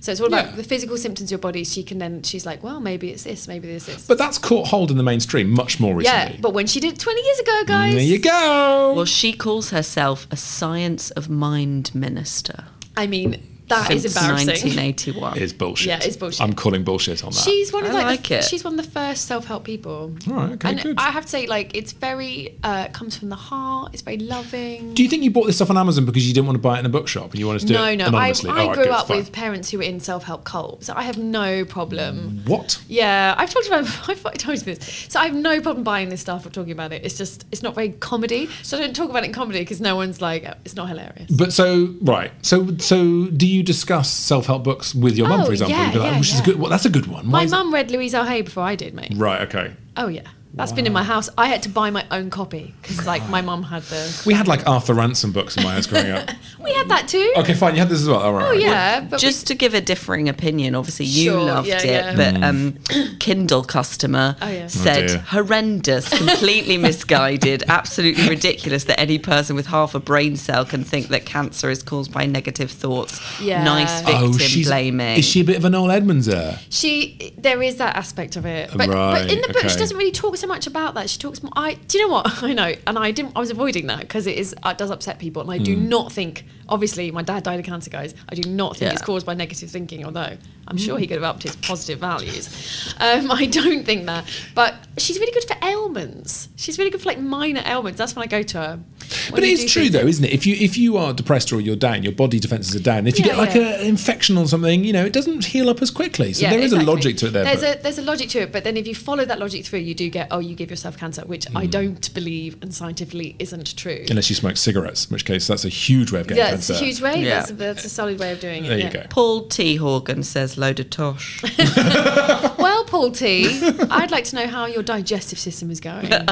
Speaker 3: So it's all about
Speaker 2: Yeah.
Speaker 3: the physical symptoms of your body. She can then, she's like, well, maybe it's this, maybe it's this.
Speaker 2: But that's caught hold in the mainstream much more recently.
Speaker 3: yeah, but when she did it 20 years ago, guys.
Speaker 2: there you go.
Speaker 4: Well, she calls herself a science of mind minister.
Speaker 3: I mean, that is
Speaker 4: since
Speaker 3: embarrassing.
Speaker 4: 1981.
Speaker 2: It's bullshit.
Speaker 3: Yeah, it's bullshit.
Speaker 2: I'm calling bullshit on that.
Speaker 3: She's one of
Speaker 4: I
Speaker 3: like,
Speaker 4: like
Speaker 3: the,
Speaker 4: it.
Speaker 3: she's one of the first self-help people.
Speaker 2: All right, okay,
Speaker 3: and
Speaker 2: good.
Speaker 3: I have to say, like, it's very uh, comes from the heart. It's very loving.
Speaker 2: Do you think you bought this stuff on Amazon because you didn't want to buy it in a bookshop and you wanted to do
Speaker 3: no,
Speaker 2: it
Speaker 3: no. No,
Speaker 2: I.
Speaker 3: I
Speaker 2: All right,
Speaker 3: grew
Speaker 2: good,
Speaker 3: up
Speaker 2: fine.
Speaker 3: with parents who were in self-help cults. So I have no problem.
Speaker 2: What?
Speaker 3: Yeah, I've talked about. I've told you this. So I have no problem buying this stuff or talking about it. It's just it's not very comedy. So I don't talk about it in comedy because no one's like it's not hilarious.
Speaker 2: But so right, so so do you discuss self-help books with your mum,
Speaker 3: Oh,
Speaker 2: for example?
Speaker 3: yeah,
Speaker 2: You'd be like, oh,
Speaker 3: yeah,
Speaker 2: which is
Speaker 3: yeah.
Speaker 2: good. Well, that's a good one. Why
Speaker 3: My
Speaker 2: is that-
Speaker 3: mum read Louise. Hay before I did, mate.
Speaker 2: Right. Okay.
Speaker 3: Oh yeah, that's been in my house. I had to buy my own copy because like my mum had the.
Speaker 2: We had like Arthur Ransome books in my house growing up.
Speaker 3: We had that too.
Speaker 2: Okay, fine. You had this as well. All right.
Speaker 3: Oh
Speaker 2: right.
Speaker 3: yeah, but
Speaker 4: Just to give a differing opinion, obviously you
Speaker 3: Sure,
Speaker 4: loved
Speaker 3: yeah,
Speaker 4: it,
Speaker 3: yeah.
Speaker 4: but
Speaker 2: Mm.
Speaker 4: um, Kindle customer
Speaker 3: Oh, yeah. Oh,
Speaker 4: said
Speaker 2: dear.
Speaker 4: horrendous, completely misguided, absolutely ridiculous that any person with half a brain cell can think that cancer is caused by negative thoughts.
Speaker 3: Yeah.
Speaker 4: Nice victim
Speaker 2: Oh, she's
Speaker 4: blaming.
Speaker 2: is she a bit of an old Edmundser?
Speaker 3: she there is that aspect of it but,
Speaker 2: Right,
Speaker 3: but in the book
Speaker 2: okay.
Speaker 3: she doesn't really talk so much about that she talks more i do you know what i know and i didn't i was avoiding that because it is it does upset people and i do
Speaker 2: Hmm.
Speaker 3: not think obviously my dad died of cancer guys i do not think
Speaker 4: Yeah.
Speaker 3: it's caused by negative thinking although i'm sure he could have upped his positive values um, i don't think that but she's really good for ailments she's really good for like minor ailments that's when i go to her
Speaker 2: But
Speaker 3: When
Speaker 2: it
Speaker 3: you
Speaker 2: is
Speaker 3: do
Speaker 2: true
Speaker 3: things-
Speaker 2: though, isn't it? If you if you are depressed or you're down, your body defenses are down. If you
Speaker 3: Yeah,
Speaker 2: get like
Speaker 3: yeah.
Speaker 2: an infection or something, you know, it doesn't heal up as quickly. So
Speaker 3: Yeah,
Speaker 2: there is
Speaker 3: exactly.
Speaker 2: a logic to it there.
Speaker 3: There's
Speaker 2: but-
Speaker 3: a there's a logic to it, but then if you follow that logic through, you do get oh, you give yourself cancer, which
Speaker 2: Hmm.
Speaker 3: I don't believe and scientifically isn't true.
Speaker 2: unless you smoke cigarettes, in which case that's a huge way of getting cancer.
Speaker 3: Yeah, it's
Speaker 2: cancer.
Speaker 3: a huge way.
Speaker 4: Yeah.
Speaker 3: That's, a, that's a solid way of doing it.
Speaker 2: There you
Speaker 3: yeah.
Speaker 2: go.
Speaker 4: Paul T. Horgan says load of tosh.
Speaker 3: Well, Paul T, I'd like to know how your digestive system is going.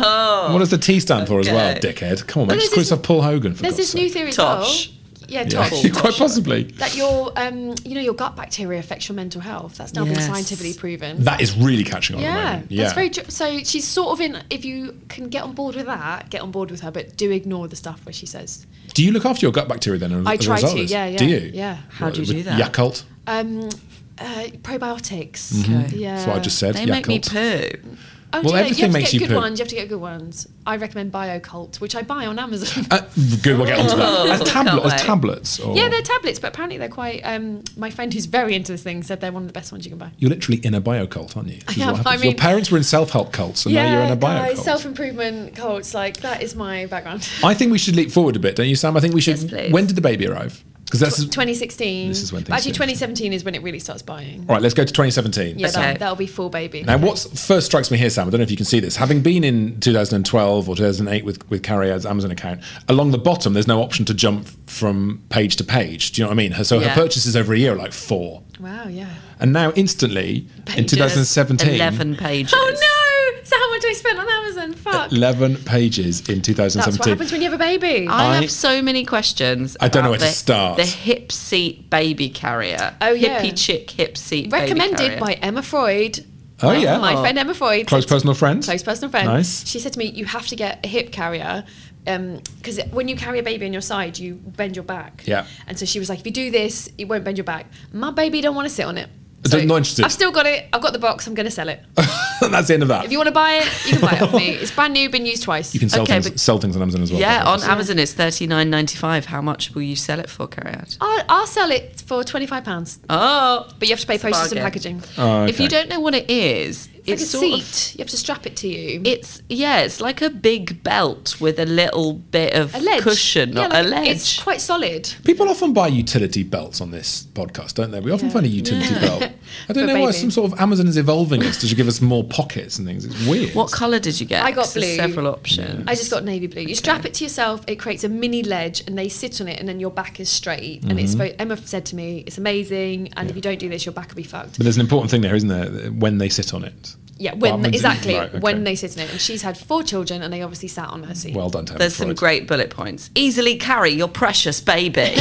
Speaker 2: What does the T stand for as well,
Speaker 4: Okay.
Speaker 2: dickhead? Come on,
Speaker 3: Well,
Speaker 2: mate. Just
Speaker 3: there's
Speaker 2: call
Speaker 3: this-
Speaker 2: yourself Paul Hogan for
Speaker 3: There's
Speaker 2: God's
Speaker 3: this new
Speaker 2: sake.
Speaker 3: theory as
Speaker 4: Tosh.
Speaker 3: well. Yeah, top.
Speaker 2: quite possibly.
Speaker 3: That your, um, you know, your gut bacteria affects your mental health. That's now been
Speaker 4: Yes.
Speaker 3: scientifically proven.
Speaker 2: That is really catching on at the
Speaker 3: yeah,
Speaker 2: moment. Yeah.
Speaker 3: that's very true. So she's sort of in. If you can get on board with that, get on board with her, but do ignore the stuff where she says,
Speaker 2: do you look after your gut bacteria then? as
Speaker 3: I
Speaker 2: a
Speaker 3: try
Speaker 2: result of
Speaker 3: to,
Speaker 2: this?
Speaker 3: yeah, yeah,
Speaker 2: Do you?
Speaker 3: yeah.
Speaker 4: How do you do that?
Speaker 2: Yakult.
Speaker 3: um, uh, probiotics.
Speaker 2: Mhm.
Speaker 3: Yeah,
Speaker 2: That's what I just said.
Speaker 4: They
Speaker 2: Yakult.
Speaker 4: make me poo.
Speaker 3: Oh,
Speaker 2: Well,
Speaker 3: do you,
Speaker 2: everything
Speaker 3: you have to
Speaker 2: makes
Speaker 3: get
Speaker 2: you
Speaker 3: good
Speaker 2: poo.
Speaker 3: ones. You have to get good ones. I recommend Bio-Kult, which I buy on Amazon.
Speaker 2: Uh, good, we'll get onto that. As,
Speaker 4: Oh,
Speaker 2: tablet, as tablets. Or
Speaker 3: yeah, they're tablets, but apparently they're quite. Um, my friend who's very into this thing said they're one of the best ones you can buy.
Speaker 2: You're literally in a bio cult, aren't you? This
Speaker 3: I
Speaker 2: what
Speaker 3: am, I
Speaker 2: happens. Your parents were in self-help cults, and now you're in a bio
Speaker 3: guys, self improvement cults. Like that is my background.
Speaker 2: I think we should leap forward a bit, don't you, Sam? I think we should.
Speaker 4: Yes, please.
Speaker 2: when did the baby arrive? Because that's
Speaker 3: 2016.
Speaker 2: This is when things
Speaker 3: Actually, 2017 is when it really starts buying.
Speaker 2: all right. Let's go to 2017.
Speaker 3: Yeah,
Speaker 4: Okay.
Speaker 3: that, that'll be full baby.
Speaker 2: Now, what first strikes me here, Sam, I don't know if you can see this. Having been in 2012 or 2008 with, with Cariad's Amazon account, along the bottom, there's no option to jump from page to page. Do you know what I mean? Her- So
Speaker 4: Yeah.
Speaker 2: her purchases over a year are like four.
Speaker 3: Wow, yeah.
Speaker 2: And now, instantly, in 2017,
Speaker 4: 11 pages.
Speaker 3: Oh no! So much I spent on Amazon? Fuck.
Speaker 2: 11 pages in 2017.
Speaker 3: That's what happens when you have a baby.
Speaker 4: I,
Speaker 2: I-
Speaker 4: have so many questions.
Speaker 2: I don't know
Speaker 4: about
Speaker 2: where to start.
Speaker 4: The hip seat baby carrier.
Speaker 3: Oh, yeah.
Speaker 4: Hippychick hip seat baby
Speaker 3: Recommended
Speaker 4: carrier.
Speaker 3: by Emma Freud.
Speaker 2: Oh, yeah.
Speaker 3: My oh. friend Emma Freud.
Speaker 2: Close personal friend?
Speaker 3: Close personal friend.
Speaker 2: Nice.
Speaker 3: She said to me, "You have to get a hip carrier." Um, because when you carry a baby on your side, you bend your back.
Speaker 2: Yeah.
Speaker 3: And so she was like, if you do this, it won't bend your back. My baby don't want to sit on it.
Speaker 2: Don't- not interested.
Speaker 3: I've still got it. I've got the box. I'm going to sell it.
Speaker 2: That's the end of that.
Speaker 3: If you want to buy it, you can buy it off me. It's brand new, been used twice.
Speaker 2: You can sell,
Speaker 4: Okay,
Speaker 2: things,
Speaker 4: but-
Speaker 2: sell things on Amazon as well.
Speaker 4: Yeah, on Amazon it's thirty nine ninety five. How much will you sell it for, Cariad?
Speaker 3: I'll, I'll sell it for twenty five pounds,
Speaker 4: Oh,
Speaker 3: but you have to pay
Speaker 4: It's a
Speaker 3: postage and
Speaker 4: bargain.
Speaker 3: packaging.
Speaker 2: Oh,
Speaker 4: if you don't know what it is,
Speaker 3: It's,
Speaker 4: it's,
Speaker 3: like a
Speaker 4: sort
Speaker 3: seat.
Speaker 4: of
Speaker 3: you have to strap it to you.
Speaker 4: it's yeah, it's like a big belt with a little bit of
Speaker 3: a ledge.
Speaker 4: cushion,
Speaker 3: Yeah,
Speaker 4: not
Speaker 3: like,
Speaker 4: a ledge.
Speaker 3: It's quite solid.
Speaker 2: People often buy utility belts on this podcast, don't they? We often find a utility belt. I don't
Speaker 3: For
Speaker 2: know why
Speaker 3: baby.
Speaker 2: some sort of Amazon is evolving us to give us more pockets and things. It's weird.
Speaker 4: what colour did you get?
Speaker 3: I got
Speaker 4: 'Cause there's
Speaker 3: blue.
Speaker 4: Several options.
Speaker 3: I just got navy blue. You strap it to yourself. It creates a mini ledge, and they sit on it, and then your back is straight. And
Speaker 2: Mm-hmm.
Speaker 3: it's supposed, Emma said to me, "It's amazing, and if you don't do this, your back will be fucked."
Speaker 2: But there's an important thing there, isn't there? When they sit on it.
Speaker 3: Yeah, when
Speaker 2: Well,
Speaker 3: exactly
Speaker 2: right, okay.
Speaker 3: when they sit in it, and she's had four children, and they obviously sat on her seat.
Speaker 2: Well done, Tammy.
Speaker 4: There's some great bullet points. Easily carry your precious baby.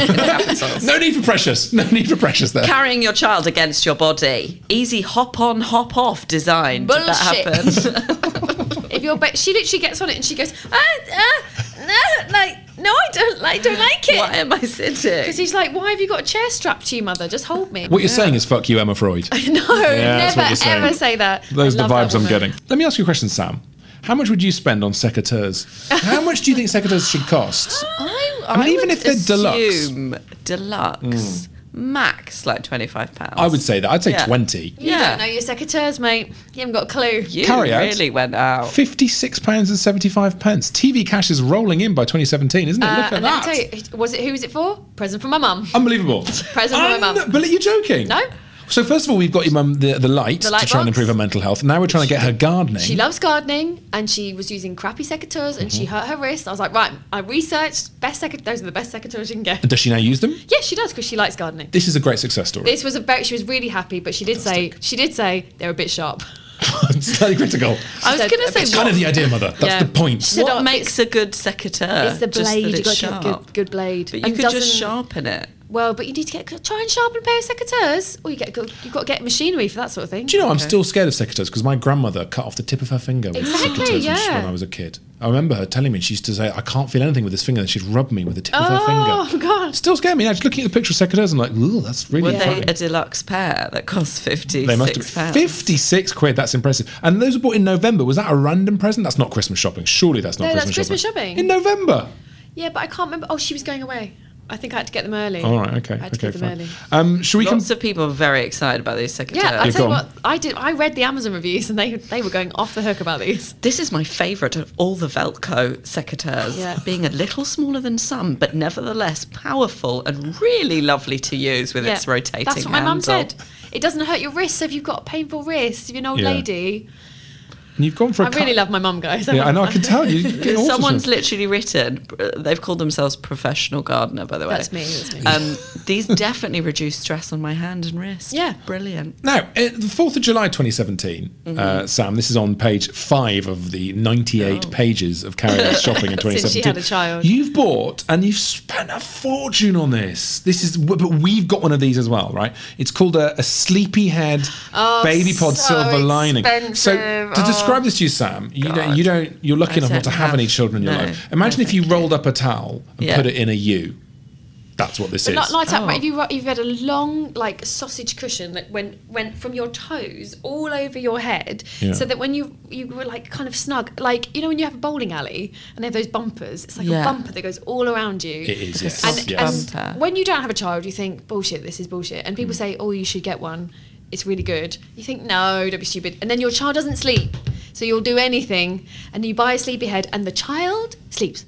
Speaker 2: No need for precious. No need for precious there.
Speaker 4: Carrying your child against your body. Easy hop on, hop off design. Did
Speaker 3: Bullshit.
Speaker 4: that happen?
Speaker 3: if you're, ba- she literally gets on it, and she goes, ah, ah, no, like, no, I don't like, don't like it.
Speaker 4: Why am I sitting?
Speaker 3: Because he's like, why have you got a chair strapped to you, mother? Just hold me.
Speaker 2: What you're saying is fuck you, Emma Freud.
Speaker 3: no,
Speaker 2: that's what
Speaker 3: never
Speaker 2: you're saying.
Speaker 3: ever say that.
Speaker 2: Those
Speaker 3: I
Speaker 2: are the vibes I'm getting. Let me ask you a question, Sam. How much would you spend on secateurs? How much do you think secateurs should cost?
Speaker 4: I,
Speaker 2: I mean, even
Speaker 4: would
Speaker 2: if they're deluxe. Mm.
Speaker 4: Assume max like twenty five pounds.
Speaker 2: I would say that. I'd say
Speaker 4: Yeah.
Speaker 2: 20.
Speaker 3: You
Speaker 4: Yeah.
Speaker 3: don't know your secateurs, mate. You haven't got a clue.
Speaker 4: You
Speaker 2: Cariad.
Speaker 4: really went out.
Speaker 2: £56 and 75 pence. TV cash is rolling in by 2017, isn't it?
Speaker 3: Uh,
Speaker 2: Look at
Speaker 3: and let
Speaker 2: that.
Speaker 3: me tell you, was it who was it for? Present for my mum.
Speaker 2: Unbelievable.
Speaker 3: Present for my mum.
Speaker 2: But you're joking.
Speaker 3: No.
Speaker 2: So first of all, we've got your mum the, the light,
Speaker 3: The light
Speaker 2: to try and improve her mental health. Now we're trying to get her gardening.
Speaker 3: She loves gardening, and she was using crappy secateurs, and
Speaker 2: Mm-hmm.
Speaker 3: she hurt her wrist. I was like, right. I researched best secateurs. Those are the best secateurs you can get.
Speaker 2: Does she now use them?
Speaker 3: Yeah, she does because she likes gardening.
Speaker 2: This is a great success story.
Speaker 3: This was a very. She was really happy, but she did say she did say they're a bit sharp.
Speaker 2: Slightly critical.
Speaker 4: I was going to say,
Speaker 3: bit
Speaker 2: That's kind of the idea, mother. That's
Speaker 3: Yeah.
Speaker 2: the point.
Speaker 3: Said,
Speaker 4: what
Speaker 3: "Oh,
Speaker 4: makes a good secateur?
Speaker 3: It's the blade. You
Speaker 4: it's
Speaker 3: got to get good, good blade.
Speaker 4: But you
Speaker 3: And
Speaker 4: could just sharpen it.
Speaker 3: Well, but you need to get try and sharpen a pair of secateurs, or you get you've got to get machinery for that sort of thing.
Speaker 2: Do you know I'm still scared of secateurs because my grandmother cut off the tip of her finger with
Speaker 3: Exactly,
Speaker 2: secateurs when,
Speaker 3: yeah.
Speaker 2: when I was a kid. I remember her telling me she used to say, "I can't feel anything with this finger," and she'd rub me with the tip of her finger.
Speaker 3: Oh
Speaker 2: finger.
Speaker 3: god!
Speaker 2: Still scared me. Now, just looking at the picture of secateurs, I'm like, "Ooh, that's really
Speaker 4: Were they a deluxe pair that cost fifty
Speaker 2: They must have
Speaker 4: pounds?
Speaker 2: 56 quid. That's impressive. And those were bought in November. Was that a random present? That's not Christmas shopping. Surely that's not
Speaker 3: No, that's
Speaker 2: Christmas,
Speaker 3: Christmas shopping.
Speaker 2: In November.
Speaker 3: Yeah, but I can't remember. Oh, she was going away. I think I had to get them early.
Speaker 2: All right. Okay.
Speaker 3: I had to
Speaker 2: Okay.
Speaker 3: get them
Speaker 2: Fine.
Speaker 3: early.
Speaker 2: Um, should we come?
Speaker 4: Lots of people are very excited about these secateurs.
Speaker 3: Yeah, I
Speaker 2: Yeah,
Speaker 3: tell you what, I did. I read the Amazon reviews, and they they were going off the hook about these.
Speaker 4: This is my favourite of all the Felco secateurs,
Speaker 3: Yeah.
Speaker 4: being a little smaller than some, but nevertheless powerful and really lovely to use with its rotating
Speaker 3: That's what my mum
Speaker 4: handle.
Speaker 3: said. It doesn't hurt your wrist, so if you've got a painful wrist, if you're an old
Speaker 2: Yeah.
Speaker 3: lady.
Speaker 2: And you've gone for a
Speaker 3: I really
Speaker 2: cut-
Speaker 3: love my mum, guys.
Speaker 2: Yeah, I know. I can tell you. you're getting all sorts
Speaker 4: Someone's literally written. They've called themselves professional gardener, by the way.
Speaker 3: That's me, that's me.
Speaker 4: Um, these definitely reduce stress on my hand and wrist.
Speaker 3: Yeah.
Speaker 4: brilliant.
Speaker 2: Now, uh, the 4th of July 2017,
Speaker 3: Mm-hmm.
Speaker 2: uh, Sam, this is on page five of the 98 pages of Cariad's shopping in 2017.
Speaker 3: Oh. Since she had a child.
Speaker 2: You've bought and you've spent a fortune on this. This is, but we've got one of these as well, right? It's called a, a Sleepyhead
Speaker 3: Oh,
Speaker 2: Baby Pod
Speaker 3: so
Speaker 2: Silver Lining. So, to
Speaker 3: Oh,
Speaker 2: describe this to you, Sam, you don't, you don't, you're lucky
Speaker 4: I
Speaker 2: enough not to
Speaker 4: don't
Speaker 2: have, any children in your
Speaker 4: no,
Speaker 2: life. Imagine
Speaker 4: no,
Speaker 2: if you rolled up a towel and
Speaker 4: Yeah.
Speaker 2: put it in a U. That's what this
Speaker 3: But
Speaker 2: is.
Speaker 3: not like that,
Speaker 4: Oh.
Speaker 3: if you you've had a long like sausage cushion that went went from your toes all over your head,
Speaker 2: Yeah.
Speaker 3: so that when you you were like kind of snug, like you know when you have a bowling alley and they have those bumpers, it's like
Speaker 4: Yeah.
Speaker 3: a bumper that goes all around you.
Speaker 2: It is, yes.
Speaker 3: And,
Speaker 2: yes.
Speaker 4: bumper.
Speaker 3: and when you don't have a child, you think bullshit. This is bullshit, and
Speaker 2: Mm.
Speaker 3: people say, oh, you should get one. It's really good. You think no, don't be stupid, and then your child doesn't sleep, so you'll do anything, and you buy a sleepy head, and the child sleeps.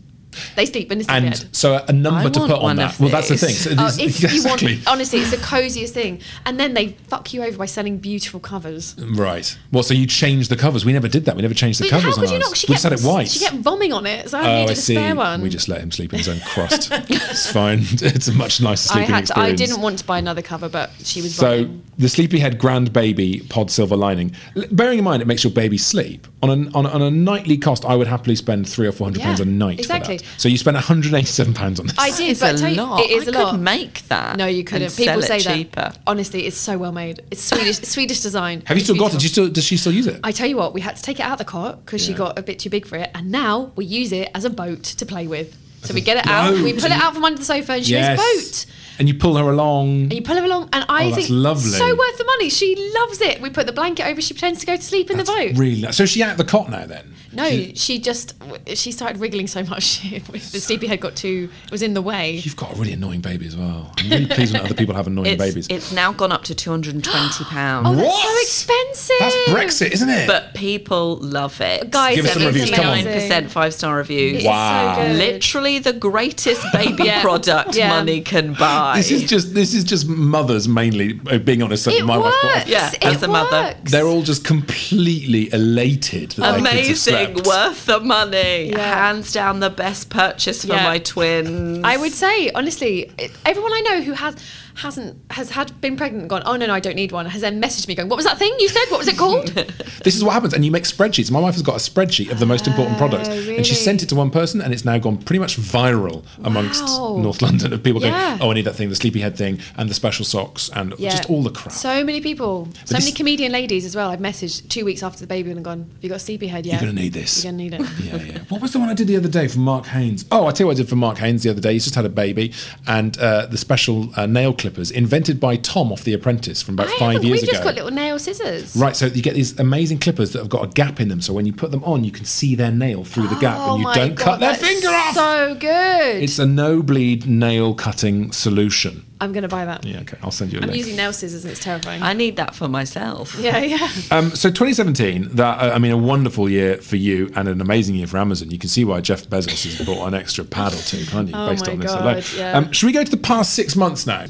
Speaker 3: They sleep in a sleepy
Speaker 2: and
Speaker 3: head.
Speaker 2: so a number
Speaker 4: I
Speaker 2: to put on that. Well, that's the thing. So it
Speaker 3: Oh,
Speaker 2: is-
Speaker 3: if you
Speaker 2: exactly.
Speaker 3: want, honestly, it's the coziest thing. And then they fuck you over by selling beautiful covers.
Speaker 2: Right. Well, so you change the covers. We never did that. We never changed the
Speaker 3: But
Speaker 2: covers
Speaker 3: how could
Speaker 2: on
Speaker 3: you
Speaker 2: ours.
Speaker 3: not? She
Speaker 2: we
Speaker 3: kept,
Speaker 2: had it white.
Speaker 3: She kept vomiting on it, so I
Speaker 2: oh,
Speaker 3: needed
Speaker 2: I
Speaker 3: a
Speaker 2: see.
Speaker 3: spare one.
Speaker 2: We just let him sleep in his own crust. it's fine. It's a much nicer
Speaker 3: I
Speaker 2: sleeping
Speaker 3: had. To, I didn't want to buy another cover, but she was.
Speaker 2: So
Speaker 3: vomiting.
Speaker 2: the Sleepyhead Grand Baby Pod Silver Lining. Bearing in mind it makes your baby sleep on a, on a, on a nightly cost, I would happily spend three or four hundred pounds a night.
Speaker 3: exactly.
Speaker 2: For. So you spent one hundred eighty-seven pounds on this.
Speaker 3: I did,
Speaker 4: It's
Speaker 3: but
Speaker 4: a
Speaker 3: tell you,
Speaker 4: lot.
Speaker 3: it is
Speaker 4: I
Speaker 3: a lot.
Speaker 4: could make that.
Speaker 3: no, you couldn't.
Speaker 4: sell
Speaker 3: People
Speaker 4: it
Speaker 3: say
Speaker 4: cheaper.
Speaker 3: that. Honestly, it's so well made. It's Swedish, Swedish design.
Speaker 2: Have you
Speaker 3: It's
Speaker 2: still got it? Do you still, does she still use it?
Speaker 3: I tell you what, we had to take it out of the cot because she got a bit too big for it, and now we use it as a boat to play with. So we get it out, we pull it out from under the sofa, and she
Speaker 2: yes.
Speaker 3: goes boat.
Speaker 2: And you pull her along.
Speaker 3: And you pull her along, and I
Speaker 2: Oh, that's
Speaker 3: think
Speaker 2: lovely.
Speaker 3: so worth the money. She loves it. We put the blanket over. She pretends to go to sleep in the boat.
Speaker 2: Really. So is she out of the cot now then?
Speaker 3: No, she just she started wriggling so much. the sleepyhead got too. It was in the way.
Speaker 2: You've got a really annoying baby as well. I'm really pleased when other people have annoying
Speaker 4: It's,
Speaker 2: babies.
Speaker 4: it's now gone up to two hundred and twenty pounds.
Speaker 3: Oh, that's
Speaker 2: What?
Speaker 3: so expensive.
Speaker 2: That's Brexit, isn't it?
Speaker 4: But people love it.
Speaker 3: Guys,
Speaker 2: Give us some reviews, come on.
Speaker 4: Seventy-nine percent five star reviews.
Speaker 3: It's
Speaker 2: Wow.
Speaker 3: so good.
Speaker 4: Literally the greatest baby
Speaker 3: Yeah.
Speaker 4: product
Speaker 3: Yeah.
Speaker 4: money can buy.
Speaker 2: this is just this is just mothers mainly uh, being honest.
Speaker 3: It
Speaker 2: my wife's.
Speaker 4: Yeah,
Speaker 3: it
Speaker 4: as a mother.
Speaker 2: They're all just completely elated that their kids have
Speaker 4: Amazing,
Speaker 2: slept.
Speaker 4: worth the money.
Speaker 3: Yeah.
Speaker 4: Hands down the best purchase for
Speaker 3: Yeah.
Speaker 4: my twins.
Speaker 3: I would say honestly, everyone I know who has hasn't has had been pregnant and gone, oh no no I don't need one, has then messaged me going, what was that thing you said? What was it called?
Speaker 2: This is what happens, and you make spreadsheets. My wife has got a spreadsheet of the most important products, and she sent it to one person, and it's now gone pretty much viral amongst
Speaker 3: Wow.
Speaker 2: North London of people
Speaker 3: Yeah.
Speaker 2: going, "Oh, I need that thing, the sleepyhead thing, and the special socks, and just all the crap."
Speaker 3: So many people, so
Speaker 2: this-
Speaker 3: many comedian ladies as well. I've messaged two weeks after the baby and gone, have you got a sleepyhead yet?
Speaker 2: You're gonna need this.
Speaker 3: You're gonna need it.
Speaker 2: yeah, yeah. What was the one I did the other day for Mark Haynes? Oh, I tell you what I did for Mark Haynes the other day. He's just had a baby, and uh, the special uh, nail clippers invented by Tom off The Apprentice from about
Speaker 3: I
Speaker 2: five years
Speaker 3: We've
Speaker 2: ago.
Speaker 3: just got little nail scissors.
Speaker 2: Right, so you get these amazing clippers that have got a gap in them, so when you put them on, you can see their nail through the gap,
Speaker 3: Oh
Speaker 2: and you don't
Speaker 3: God,
Speaker 2: cut their finger off.
Speaker 3: So good.
Speaker 2: It's a no bleed nail cutting solution.
Speaker 3: I'm gonna buy that.
Speaker 2: Yeah, okay, I'll send you a
Speaker 3: I'm
Speaker 2: link.
Speaker 3: using nail scissors and it's terrifying.
Speaker 4: I need that for myself.
Speaker 3: yeah, yeah.
Speaker 2: Um, so 2017, that uh, I mean, a wonderful year for you and an amazing year for Amazon. You can see why Jeff Bezos has bought an extra pad or two, can't you?
Speaker 3: Oh
Speaker 2: based
Speaker 3: my
Speaker 2: on this
Speaker 3: God,
Speaker 2: alone.
Speaker 3: yeah.
Speaker 2: Um, should we go to the past six months now?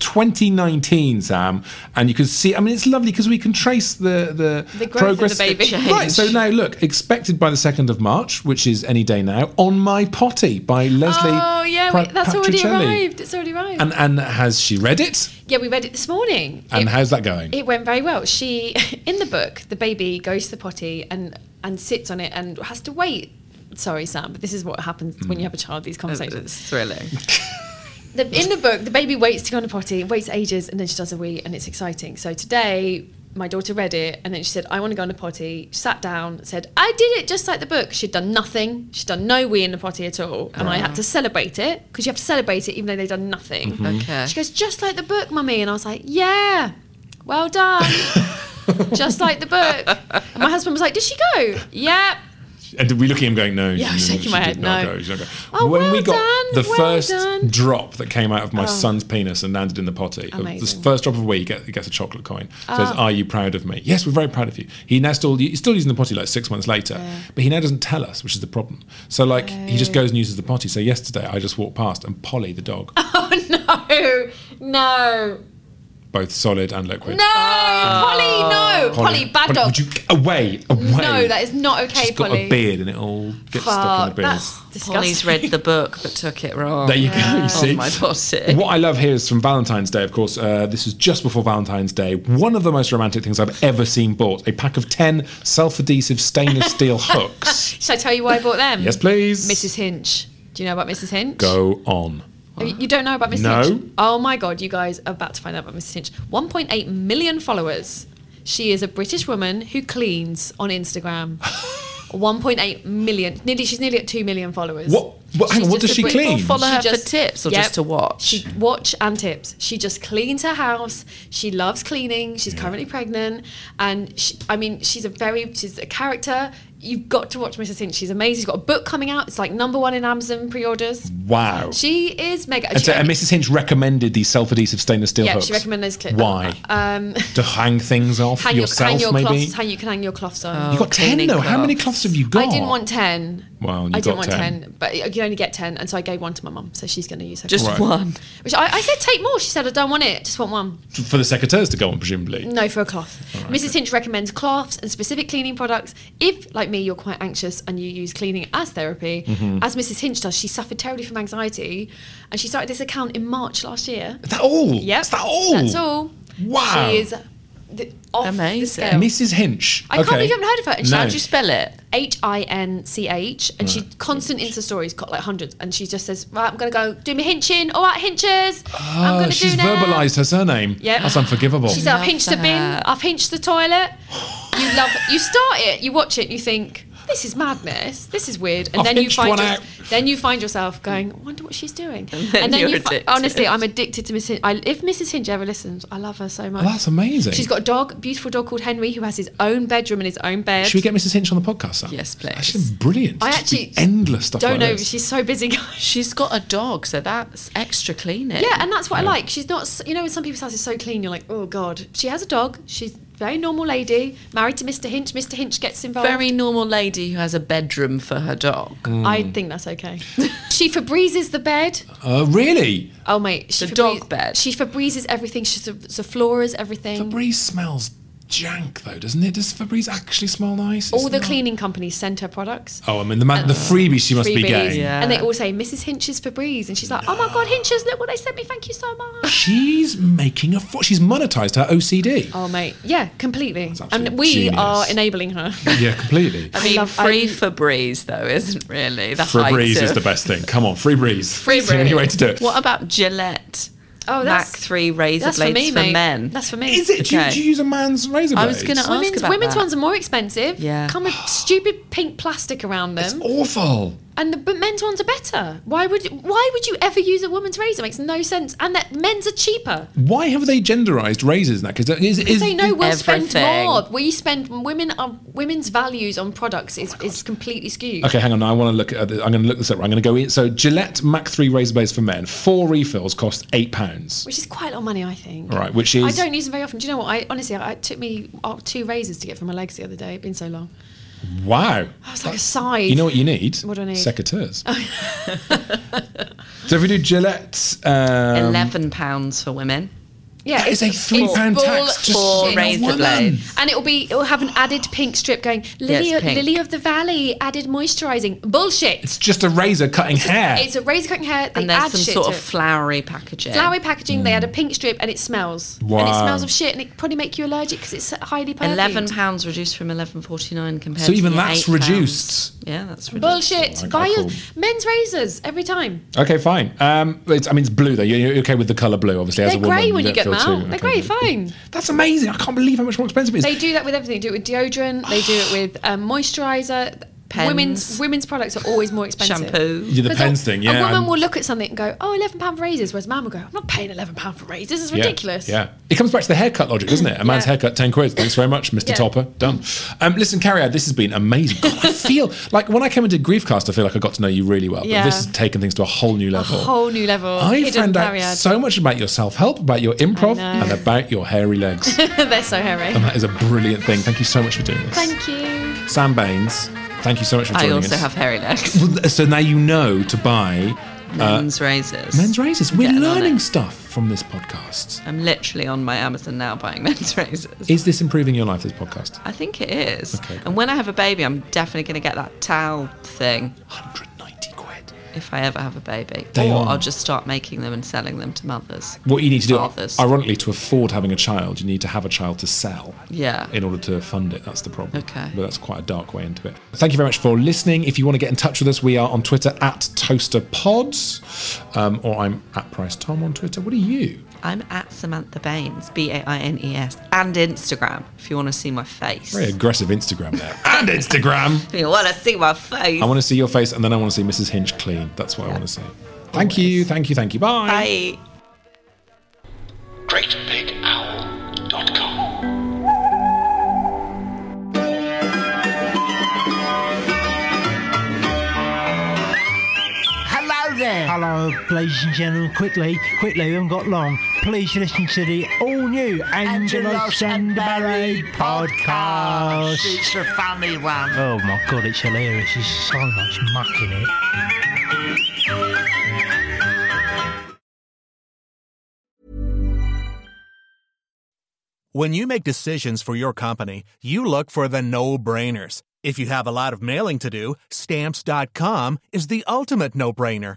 Speaker 2: 2019, Sam, and you can see. I mean, it's lovely because we can trace the the,
Speaker 3: The growth of
Speaker 2: progress.
Speaker 3: the baby.
Speaker 4: change.
Speaker 2: Right. So now, look, expected by the second of March, which is any day now. On my potty by Leslie.
Speaker 3: Oh yeah,
Speaker 2: Pra-
Speaker 3: wait, that's already
Speaker 2: Patricelli.
Speaker 3: arrived. It's already arrived.
Speaker 2: And and has she read it?
Speaker 3: yeah, we read it this morning.
Speaker 2: And
Speaker 3: It-
Speaker 2: how's that going?
Speaker 3: It went very well. She, in the book, the baby goes to the potty and and sits on it and has to wait. Sorry, Sam, but this is what happens when you mm. have a child. These conversations.
Speaker 4: It's thrilling.
Speaker 3: The, in the book, the baby waits to go on the potty, waits ages, and then she does a wee, and it's exciting. So today, my daughter read it, and then she said, "I want to go on a potty." She sat down, said, "I did it just like the book." She'd done nothing. She'd done no wee in the potty at all, and I had to celebrate it because you have to celebrate it even though they've done nothing. Mm-hmm.
Speaker 4: Okay.
Speaker 3: She goes, "Just like the book, mummy," and I was like, "Yeah, well done." just like the book. And my husband was like, "Did she go?" Yeah.
Speaker 2: And we look at him going, no.
Speaker 3: Yeah, I was
Speaker 2: she
Speaker 3: my head,
Speaker 2: not
Speaker 3: no.
Speaker 2: go, she go.
Speaker 3: Oh,
Speaker 2: when we got
Speaker 3: done,
Speaker 2: the
Speaker 3: well
Speaker 2: first
Speaker 3: done.
Speaker 2: drop that came out of my
Speaker 3: Oh.
Speaker 2: son's penis and landed in the potty, uh, the first drop of wee, he get- he gets a chocolate coin. Says,
Speaker 3: Oh.
Speaker 2: "Are you proud of me?" Yes, we're very proud of you. He now still he's still using the potty like six months later, but he now doesn't tell us, which is the problem. So like he just goes and uses the potty. So yesterday I just walked past and Polly the dog
Speaker 3: Oh no, no.
Speaker 2: Both solid and liquid.
Speaker 3: No, Polly, no, Polly, bad dog.
Speaker 2: Would you away, away?
Speaker 3: No, that is not okay,
Speaker 2: She's got
Speaker 3: Polly.
Speaker 2: a beard and it all gets stuck in the beard.
Speaker 3: That's disgusting.
Speaker 4: Polly's read the book but took it wrong.
Speaker 2: There you go. You see,
Speaker 4: Oh my body.
Speaker 2: what I love here is from Valentine's Day. Of course, uh, this was just before Valentine's Day. One of the most romantic things I've ever seen bought: a pack of ten self-adhesive stainless steel hooks.
Speaker 3: Should I tell you why I bought them?
Speaker 2: Yes, please.
Speaker 3: Mrs. Hinch. Do you know about Mrs. Hinch?
Speaker 2: Go on.
Speaker 3: You you don't know about Mrs.
Speaker 2: No.
Speaker 3: Hinch? Oh my god, you guys are about to find out about Miss Hinch. 1.8 million followers. She is a British woman who cleans on Instagram. 1.8 million. Nearly, she's nearly at 2 million followers.
Speaker 2: What? what hang on, what does she
Speaker 3: Brit-
Speaker 2: clean?
Speaker 4: Follow her
Speaker 3: She
Speaker 4: for tips or just to watch?
Speaker 3: She watch and tips. She just cleans her house. She loves cleaning. She's currently pregnant, and she, I mean, she's a very she's a character. You've got to watch Mrs. Hinch. She's amazing. She's got a book coming out. It's like number one in Amazon pre-orders.
Speaker 2: Wow.
Speaker 3: She is mega.
Speaker 2: and,
Speaker 3: She-
Speaker 2: so, and Mrs. Hinch recommended these self-adhesive stainless steel
Speaker 3: yeah,
Speaker 2: hooks.
Speaker 3: she recommended those clips.
Speaker 2: Why?
Speaker 3: Um,
Speaker 2: to hang things off
Speaker 3: hang your,
Speaker 2: yourself,
Speaker 3: hang your
Speaker 2: maybe.
Speaker 3: cloths. Hang you can hang your cloths on.
Speaker 2: you got ten
Speaker 4: cleaning
Speaker 2: though. How many
Speaker 4: cloths.
Speaker 2: cloths have you got?
Speaker 3: I didn't want ten.
Speaker 2: Well, you
Speaker 3: I
Speaker 2: got
Speaker 3: didn't want
Speaker 2: 10.
Speaker 3: 10. but you can only get 10, and so I gave one to my mum, so she's going to use her.
Speaker 4: Just
Speaker 2: Right.
Speaker 4: one.
Speaker 3: Which I, I said, take more. She said, I don't want it, just want one.
Speaker 2: for the secateurs to go on, presumably.
Speaker 3: No, for a cloth. Mrs. Hinch recommends cloths and specific cleaning products. If, like me, you're quite anxious and you use cleaning as therapy,
Speaker 2: Mm-hmm.
Speaker 3: as Mrs. Hinch does, she suffered terribly from anxiety, and she started this account in March last year.
Speaker 2: Is that all?
Speaker 3: Yep,
Speaker 2: Is that all?
Speaker 3: That's all.
Speaker 2: Wow.
Speaker 3: She is the, off the
Speaker 4: Amazing.
Speaker 3: scale.
Speaker 2: Mrs. Hinch.
Speaker 3: I can't believe you haven't heard of her. And
Speaker 2: No.
Speaker 4: How do you spell it?
Speaker 3: H I N C H, and she constant Insta stories, got like hundreds, and she just says, "Right, I'm gonna go do my hinching. All right, hinchers. I'm
Speaker 2: Oh,
Speaker 3: gonna
Speaker 2: she's
Speaker 3: do now."
Speaker 2: verbalised her surname.
Speaker 3: Yep.
Speaker 2: That's unforgivable.
Speaker 3: She's said, "I've
Speaker 4: Love
Speaker 3: hinched the bin. I've hinched the toilet." You love. You start it. You watch it. You think. This is madness. This is weird, and
Speaker 2: I've
Speaker 3: then you find your- then you find yourself going, "I "Wonder what she's doing."
Speaker 4: And then you're
Speaker 3: you fi- honestly, I'm addicted to Miss. Hinch. I, if Mrs. Hinch ever listens, I love her so much.
Speaker 2: Oh, that's amazing.
Speaker 3: She's got a dog, beautiful dog called Henry, who has his own bedroom and his own bed.
Speaker 2: Should we get Mrs. Hinch on the podcast? Sam?
Speaker 4: Yes, please.
Speaker 2: Actually, brilliant.
Speaker 3: I
Speaker 2: Just
Speaker 3: actually
Speaker 2: endless stuff.
Speaker 3: don't
Speaker 2: like
Speaker 3: know.
Speaker 2: this.
Speaker 3: She's so busy.
Speaker 4: She's got a dog, so that's extra cleaning.
Speaker 3: Yeah, and that's what I like. She's not, you know, when some people's house is so clean, you're like, oh god. She has a dog. She's a very normal lady, married to Mr. Hinch. Mr. Hinch gets involved.
Speaker 4: Very normal lady who has a bedroom for her dog.
Speaker 3: I think that's okay. she Febrezes the bed.
Speaker 2: Uh, really?
Speaker 3: Oh mate, she
Speaker 4: The dog bed.
Speaker 3: She Febrezes everything. She Zofloras everything.
Speaker 2: Febreze smells jank though, doesn't it? Does Febreze actually smell nice?
Speaker 3: All the
Speaker 2: not-
Speaker 3: cleaning companies send her products.
Speaker 2: Oh, I mean the man, the um, freebies she must be
Speaker 3: freebies,
Speaker 2: getting.
Speaker 4: Yeah.
Speaker 3: And they all say, Mrs. Hinch's Febreze. And she's like, oh my God, Hinch's, look what they sent me. Thank you so much.
Speaker 2: She's making a fo- she's monetized her OCD.
Speaker 3: Oh, mate. Yeah, completely. And we
Speaker 2: genius.
Speaker 3: are enabling her.
Speaker 2: Yeah, completely.
Speaker 4: I mean,
Speaker 3: love-
Speaker 4: free
Speaker 3: I-
Speaker 4: Febreze though isn't really the height
Speaker 2: Febreze is
Speaker 4: of-
Speaker 2: the best thing. Come on, free breeze.
Speaker 3: Free
Speaker 2: It's the only
Speaker 3: breeze.
Speaker 2: way to do it.
Speaker 4: What about Gillette?
Speaker 3: Oh,
Speaker 4: Mac
Speaker 3: that's-
Speaker 4: three razor
Speaker 3: That's for
Speaker 4: blades
Speaker 3: me,
Speaker 4: for,
Speaker 3: mate.
Speaker 4: men.
Speaker 3: That's for me.
Speaker 2: Is it? Do, you,
Speaker 4: Okay.
Speaker 2: do you use a man's razor
Speaker 4: blade?
Speaker 2: I
Speaker 4: was gonna ask
Speaker 3: Women's,
Speaker 4: about
Speaker 3: women's
Speaker 4: that.
Speaker 3: ones are more expensive.
Speaker 4: Yeah.
Speaker 3: Come with stupid pink plastic around them.
Speaker 2: It's awful.
Speaker 3: And the but men's ones are better. Why would why would you ever use a woman's razor? Makes no sense. And that men's are cheaper.
Speaker 2: Why have they genderized razors in that? Because is, is,
Speaker 3: they know we'll spend more. We spend women are women's values on products is, is completely skewed.
Speaker 2: Okay, hang on. I want to look at. The, I'm going to look this up. I'm going to go in. So Gillette Mach3 razor blades for men. Four refills cost eight pounds.
Speaker 3: Which is quite a lot of money, I think.
Speaker 2: Right, which is
Speaker 3: I don't use them very often. Do you know what? I honestly, I, it took me uh, two razors to get from my legs the other day. It's been so long.
Speaker 2: Wow.
Speaker 3: I was like a side.
Speaker 2: You know what you need?
Speaker 3: What do I need?
Speaker 2: Secateurs. so if we do Gillette, um,
Speaker 4: Eleven pounds for women.
Speaker 3: Yeah,
Speaker 2: That is a three pound tax just
Speaker 4: for
Speaker 3: bullshit.
Speaker 4: razor
Speaker 2: Woman.
Speaker 4: blades.
Speaker 3: And it will be it will have an added pink strip going Lily
Speaker 4: Yes, pink.
Speaker 3: Lily of the Valley added moisturising. Bullshit.
Speaker 2: It's just a razor cutting hair.
Speaker 3: It's a razor cutting hair. They
Speaker 4: And there's
Speaker 3: add
Speaker 4: some
Speaker 3: shit
Speaker 4: sort
Speaker 3: to
Speaker 4: of flowery packaging.
Speaker 3: flowery packaging. They add a hmm. pink strip and it smells. And it smells of shit and it probably make you allergic because it's highly perfumed.
Speaker 4: Eleven pounds reduced from eleven forty nine compared.
Speaker 2: So
Speaker 4: to
Speaker 2: even
Speaker 4: the
Speaker 2: that's
Speaker 4: £8.
Speaker 2: reduced.
Speaker 4: Yeah, that's reduced.
Speaker 3: Bullshit.
Speaker 2: Okay,
Speaker 3: Buy your
Speaker 2: cool.
Speaker 3: men's razors every time.
Speaker 2: okay, fine. Um, it's, I mean, it's blue though. You're, you're okay with the color blue, obviously. as.
Speaker 3: They're
Speaker 2: a woman,
Speaker 3: grey when you
Speaker 2: don't
Speaker 3: get them
Speaker 2: feel
Speaker 3: out.
Speaker 2: too-
Speaker 3: They're
Speaker 2: okay,
Speaker 3: grey,
Speaker 2: good.
Speaker 3: fine.
Speaker 2: That's amazing. I can't believe how much more expensive it is.
Speaker 3: They do that with everything. They do it with deodorant. They do it with um, moisturiser.
Speaker 4: Pens.
Speaker 3: Women's women's products are always more expensive.
Speaker 4: Shampoo.
Speaker 2: Yeah, the
Speaker 3: Because
Speaker 2: pens
Speaker 3: a-
Speaker 2: thing, yeah.
Speaker 3: A woman
Speaker 2: and-
Speaker 3: will look at something and go, "Oh, 11 pound for razors," whereas a man will go, "I'm not paying 11 pound for razors. This is
Speaker 2: Yeah,
Speaker 3: ridiculous."
Speaker 2: Yeah, it comes back to the haircut logic, doesn't it? A man's
Speaker 3: Yeah.
Speaker 2: haircut, ten quid. Thanks very much, Mr.
Speaker 3: Yeah.
Speaker 2: Topper. Done. Um, listen, Carrie, this has been amazing. God, I feel like when I came into Griefcast, I feel like I got to know you really well.
Speaker 3: Yeah.
Speaker 2: But this has taken things to a whole new level.
Speaker 3: A whole new level.
Speaker 2: I
Speaker 3: Hidden
Speaker 2: found out
Speaker 3: Cariad.
Speaker 2: so much about your self help, about your improv, and about your hairy legs.
Speaker 3: They're so hairy.
Speaker 2: and that is a brilliant thing. Thank you so much for doing this.
Speaker 3: Thank you.
Speaker 2: Sam Baines, thank you so much for joining us.
Speaker 4: I also
Speaker 2: us.
Speaker 4: have hairy legs.
Speaker 2: So now you know to buy uh,
Speaker 4: Men's razors.
Speaker 2: men's razors. We're
Speaker 4: Getting
Speaker 2: learning stuff. from this podcast?
Speaker 4: I'm literally on my Amazon now buying men's razors.
Speaker 2: Is this improving your life, this podcast?
Speaker 4: I think it is.
Speaker 2: Okay,
Speaker 4: and when I have a baby, I'm definitely going to get that towel thing
Speaker 2: 190 quid.
Speaker 4: If I ever have a baby.
Speaker 2: They
Speaker 4: or
Speaker 2: are.
Speaker 4: I'll just start making them and selling them to mothers.
Speaker 2: What you need to do,
Speaker 4: Fathers.
Speaker 2: ironically, to afford having a child, you need to have a child to sell.
Speaker 4: Yeah.
Speaker 2: In order to fund it, that's the problem.
Speaker 4: Okay.
Speaker 2: But that's quite a dark way into it. Thank you very much for listening. If you want to get in touch with us, we are on Twitter at ToasterPods, um, or I'm at Price Tom on Twitter. What are you?
Speaker 4: I'm at Samantha Baines, B A I N E S, and Instagram if you want to see my face.
Speaker 2: Very aggressive Instagram there. and Instagram.
Speaker 4: If you want to see my face.
Speaker 2: I want to see your face, and then I want to see Mrs. Hinch clean. That's what I want to see. Thank you, thank you, thank you. Bye.
Speaker 4: Bye.
Speaker 1: GreatBigOwl.com.
Speaker 9: Hello. Hello, ladies and gentlemen. Quickly, quickly, we haven't got long. Please listen to the all new Angelo Sandaberry podcast.
Speaker 10: It's a funny one.
Speaker 9: Oh my god, it's hilarious. There's so much muck in it.
Speaker 11: When you make decisions for your company, you look for the no brainers. If you have a lot of mailing to do, stamps.com is the ultimate no brainer.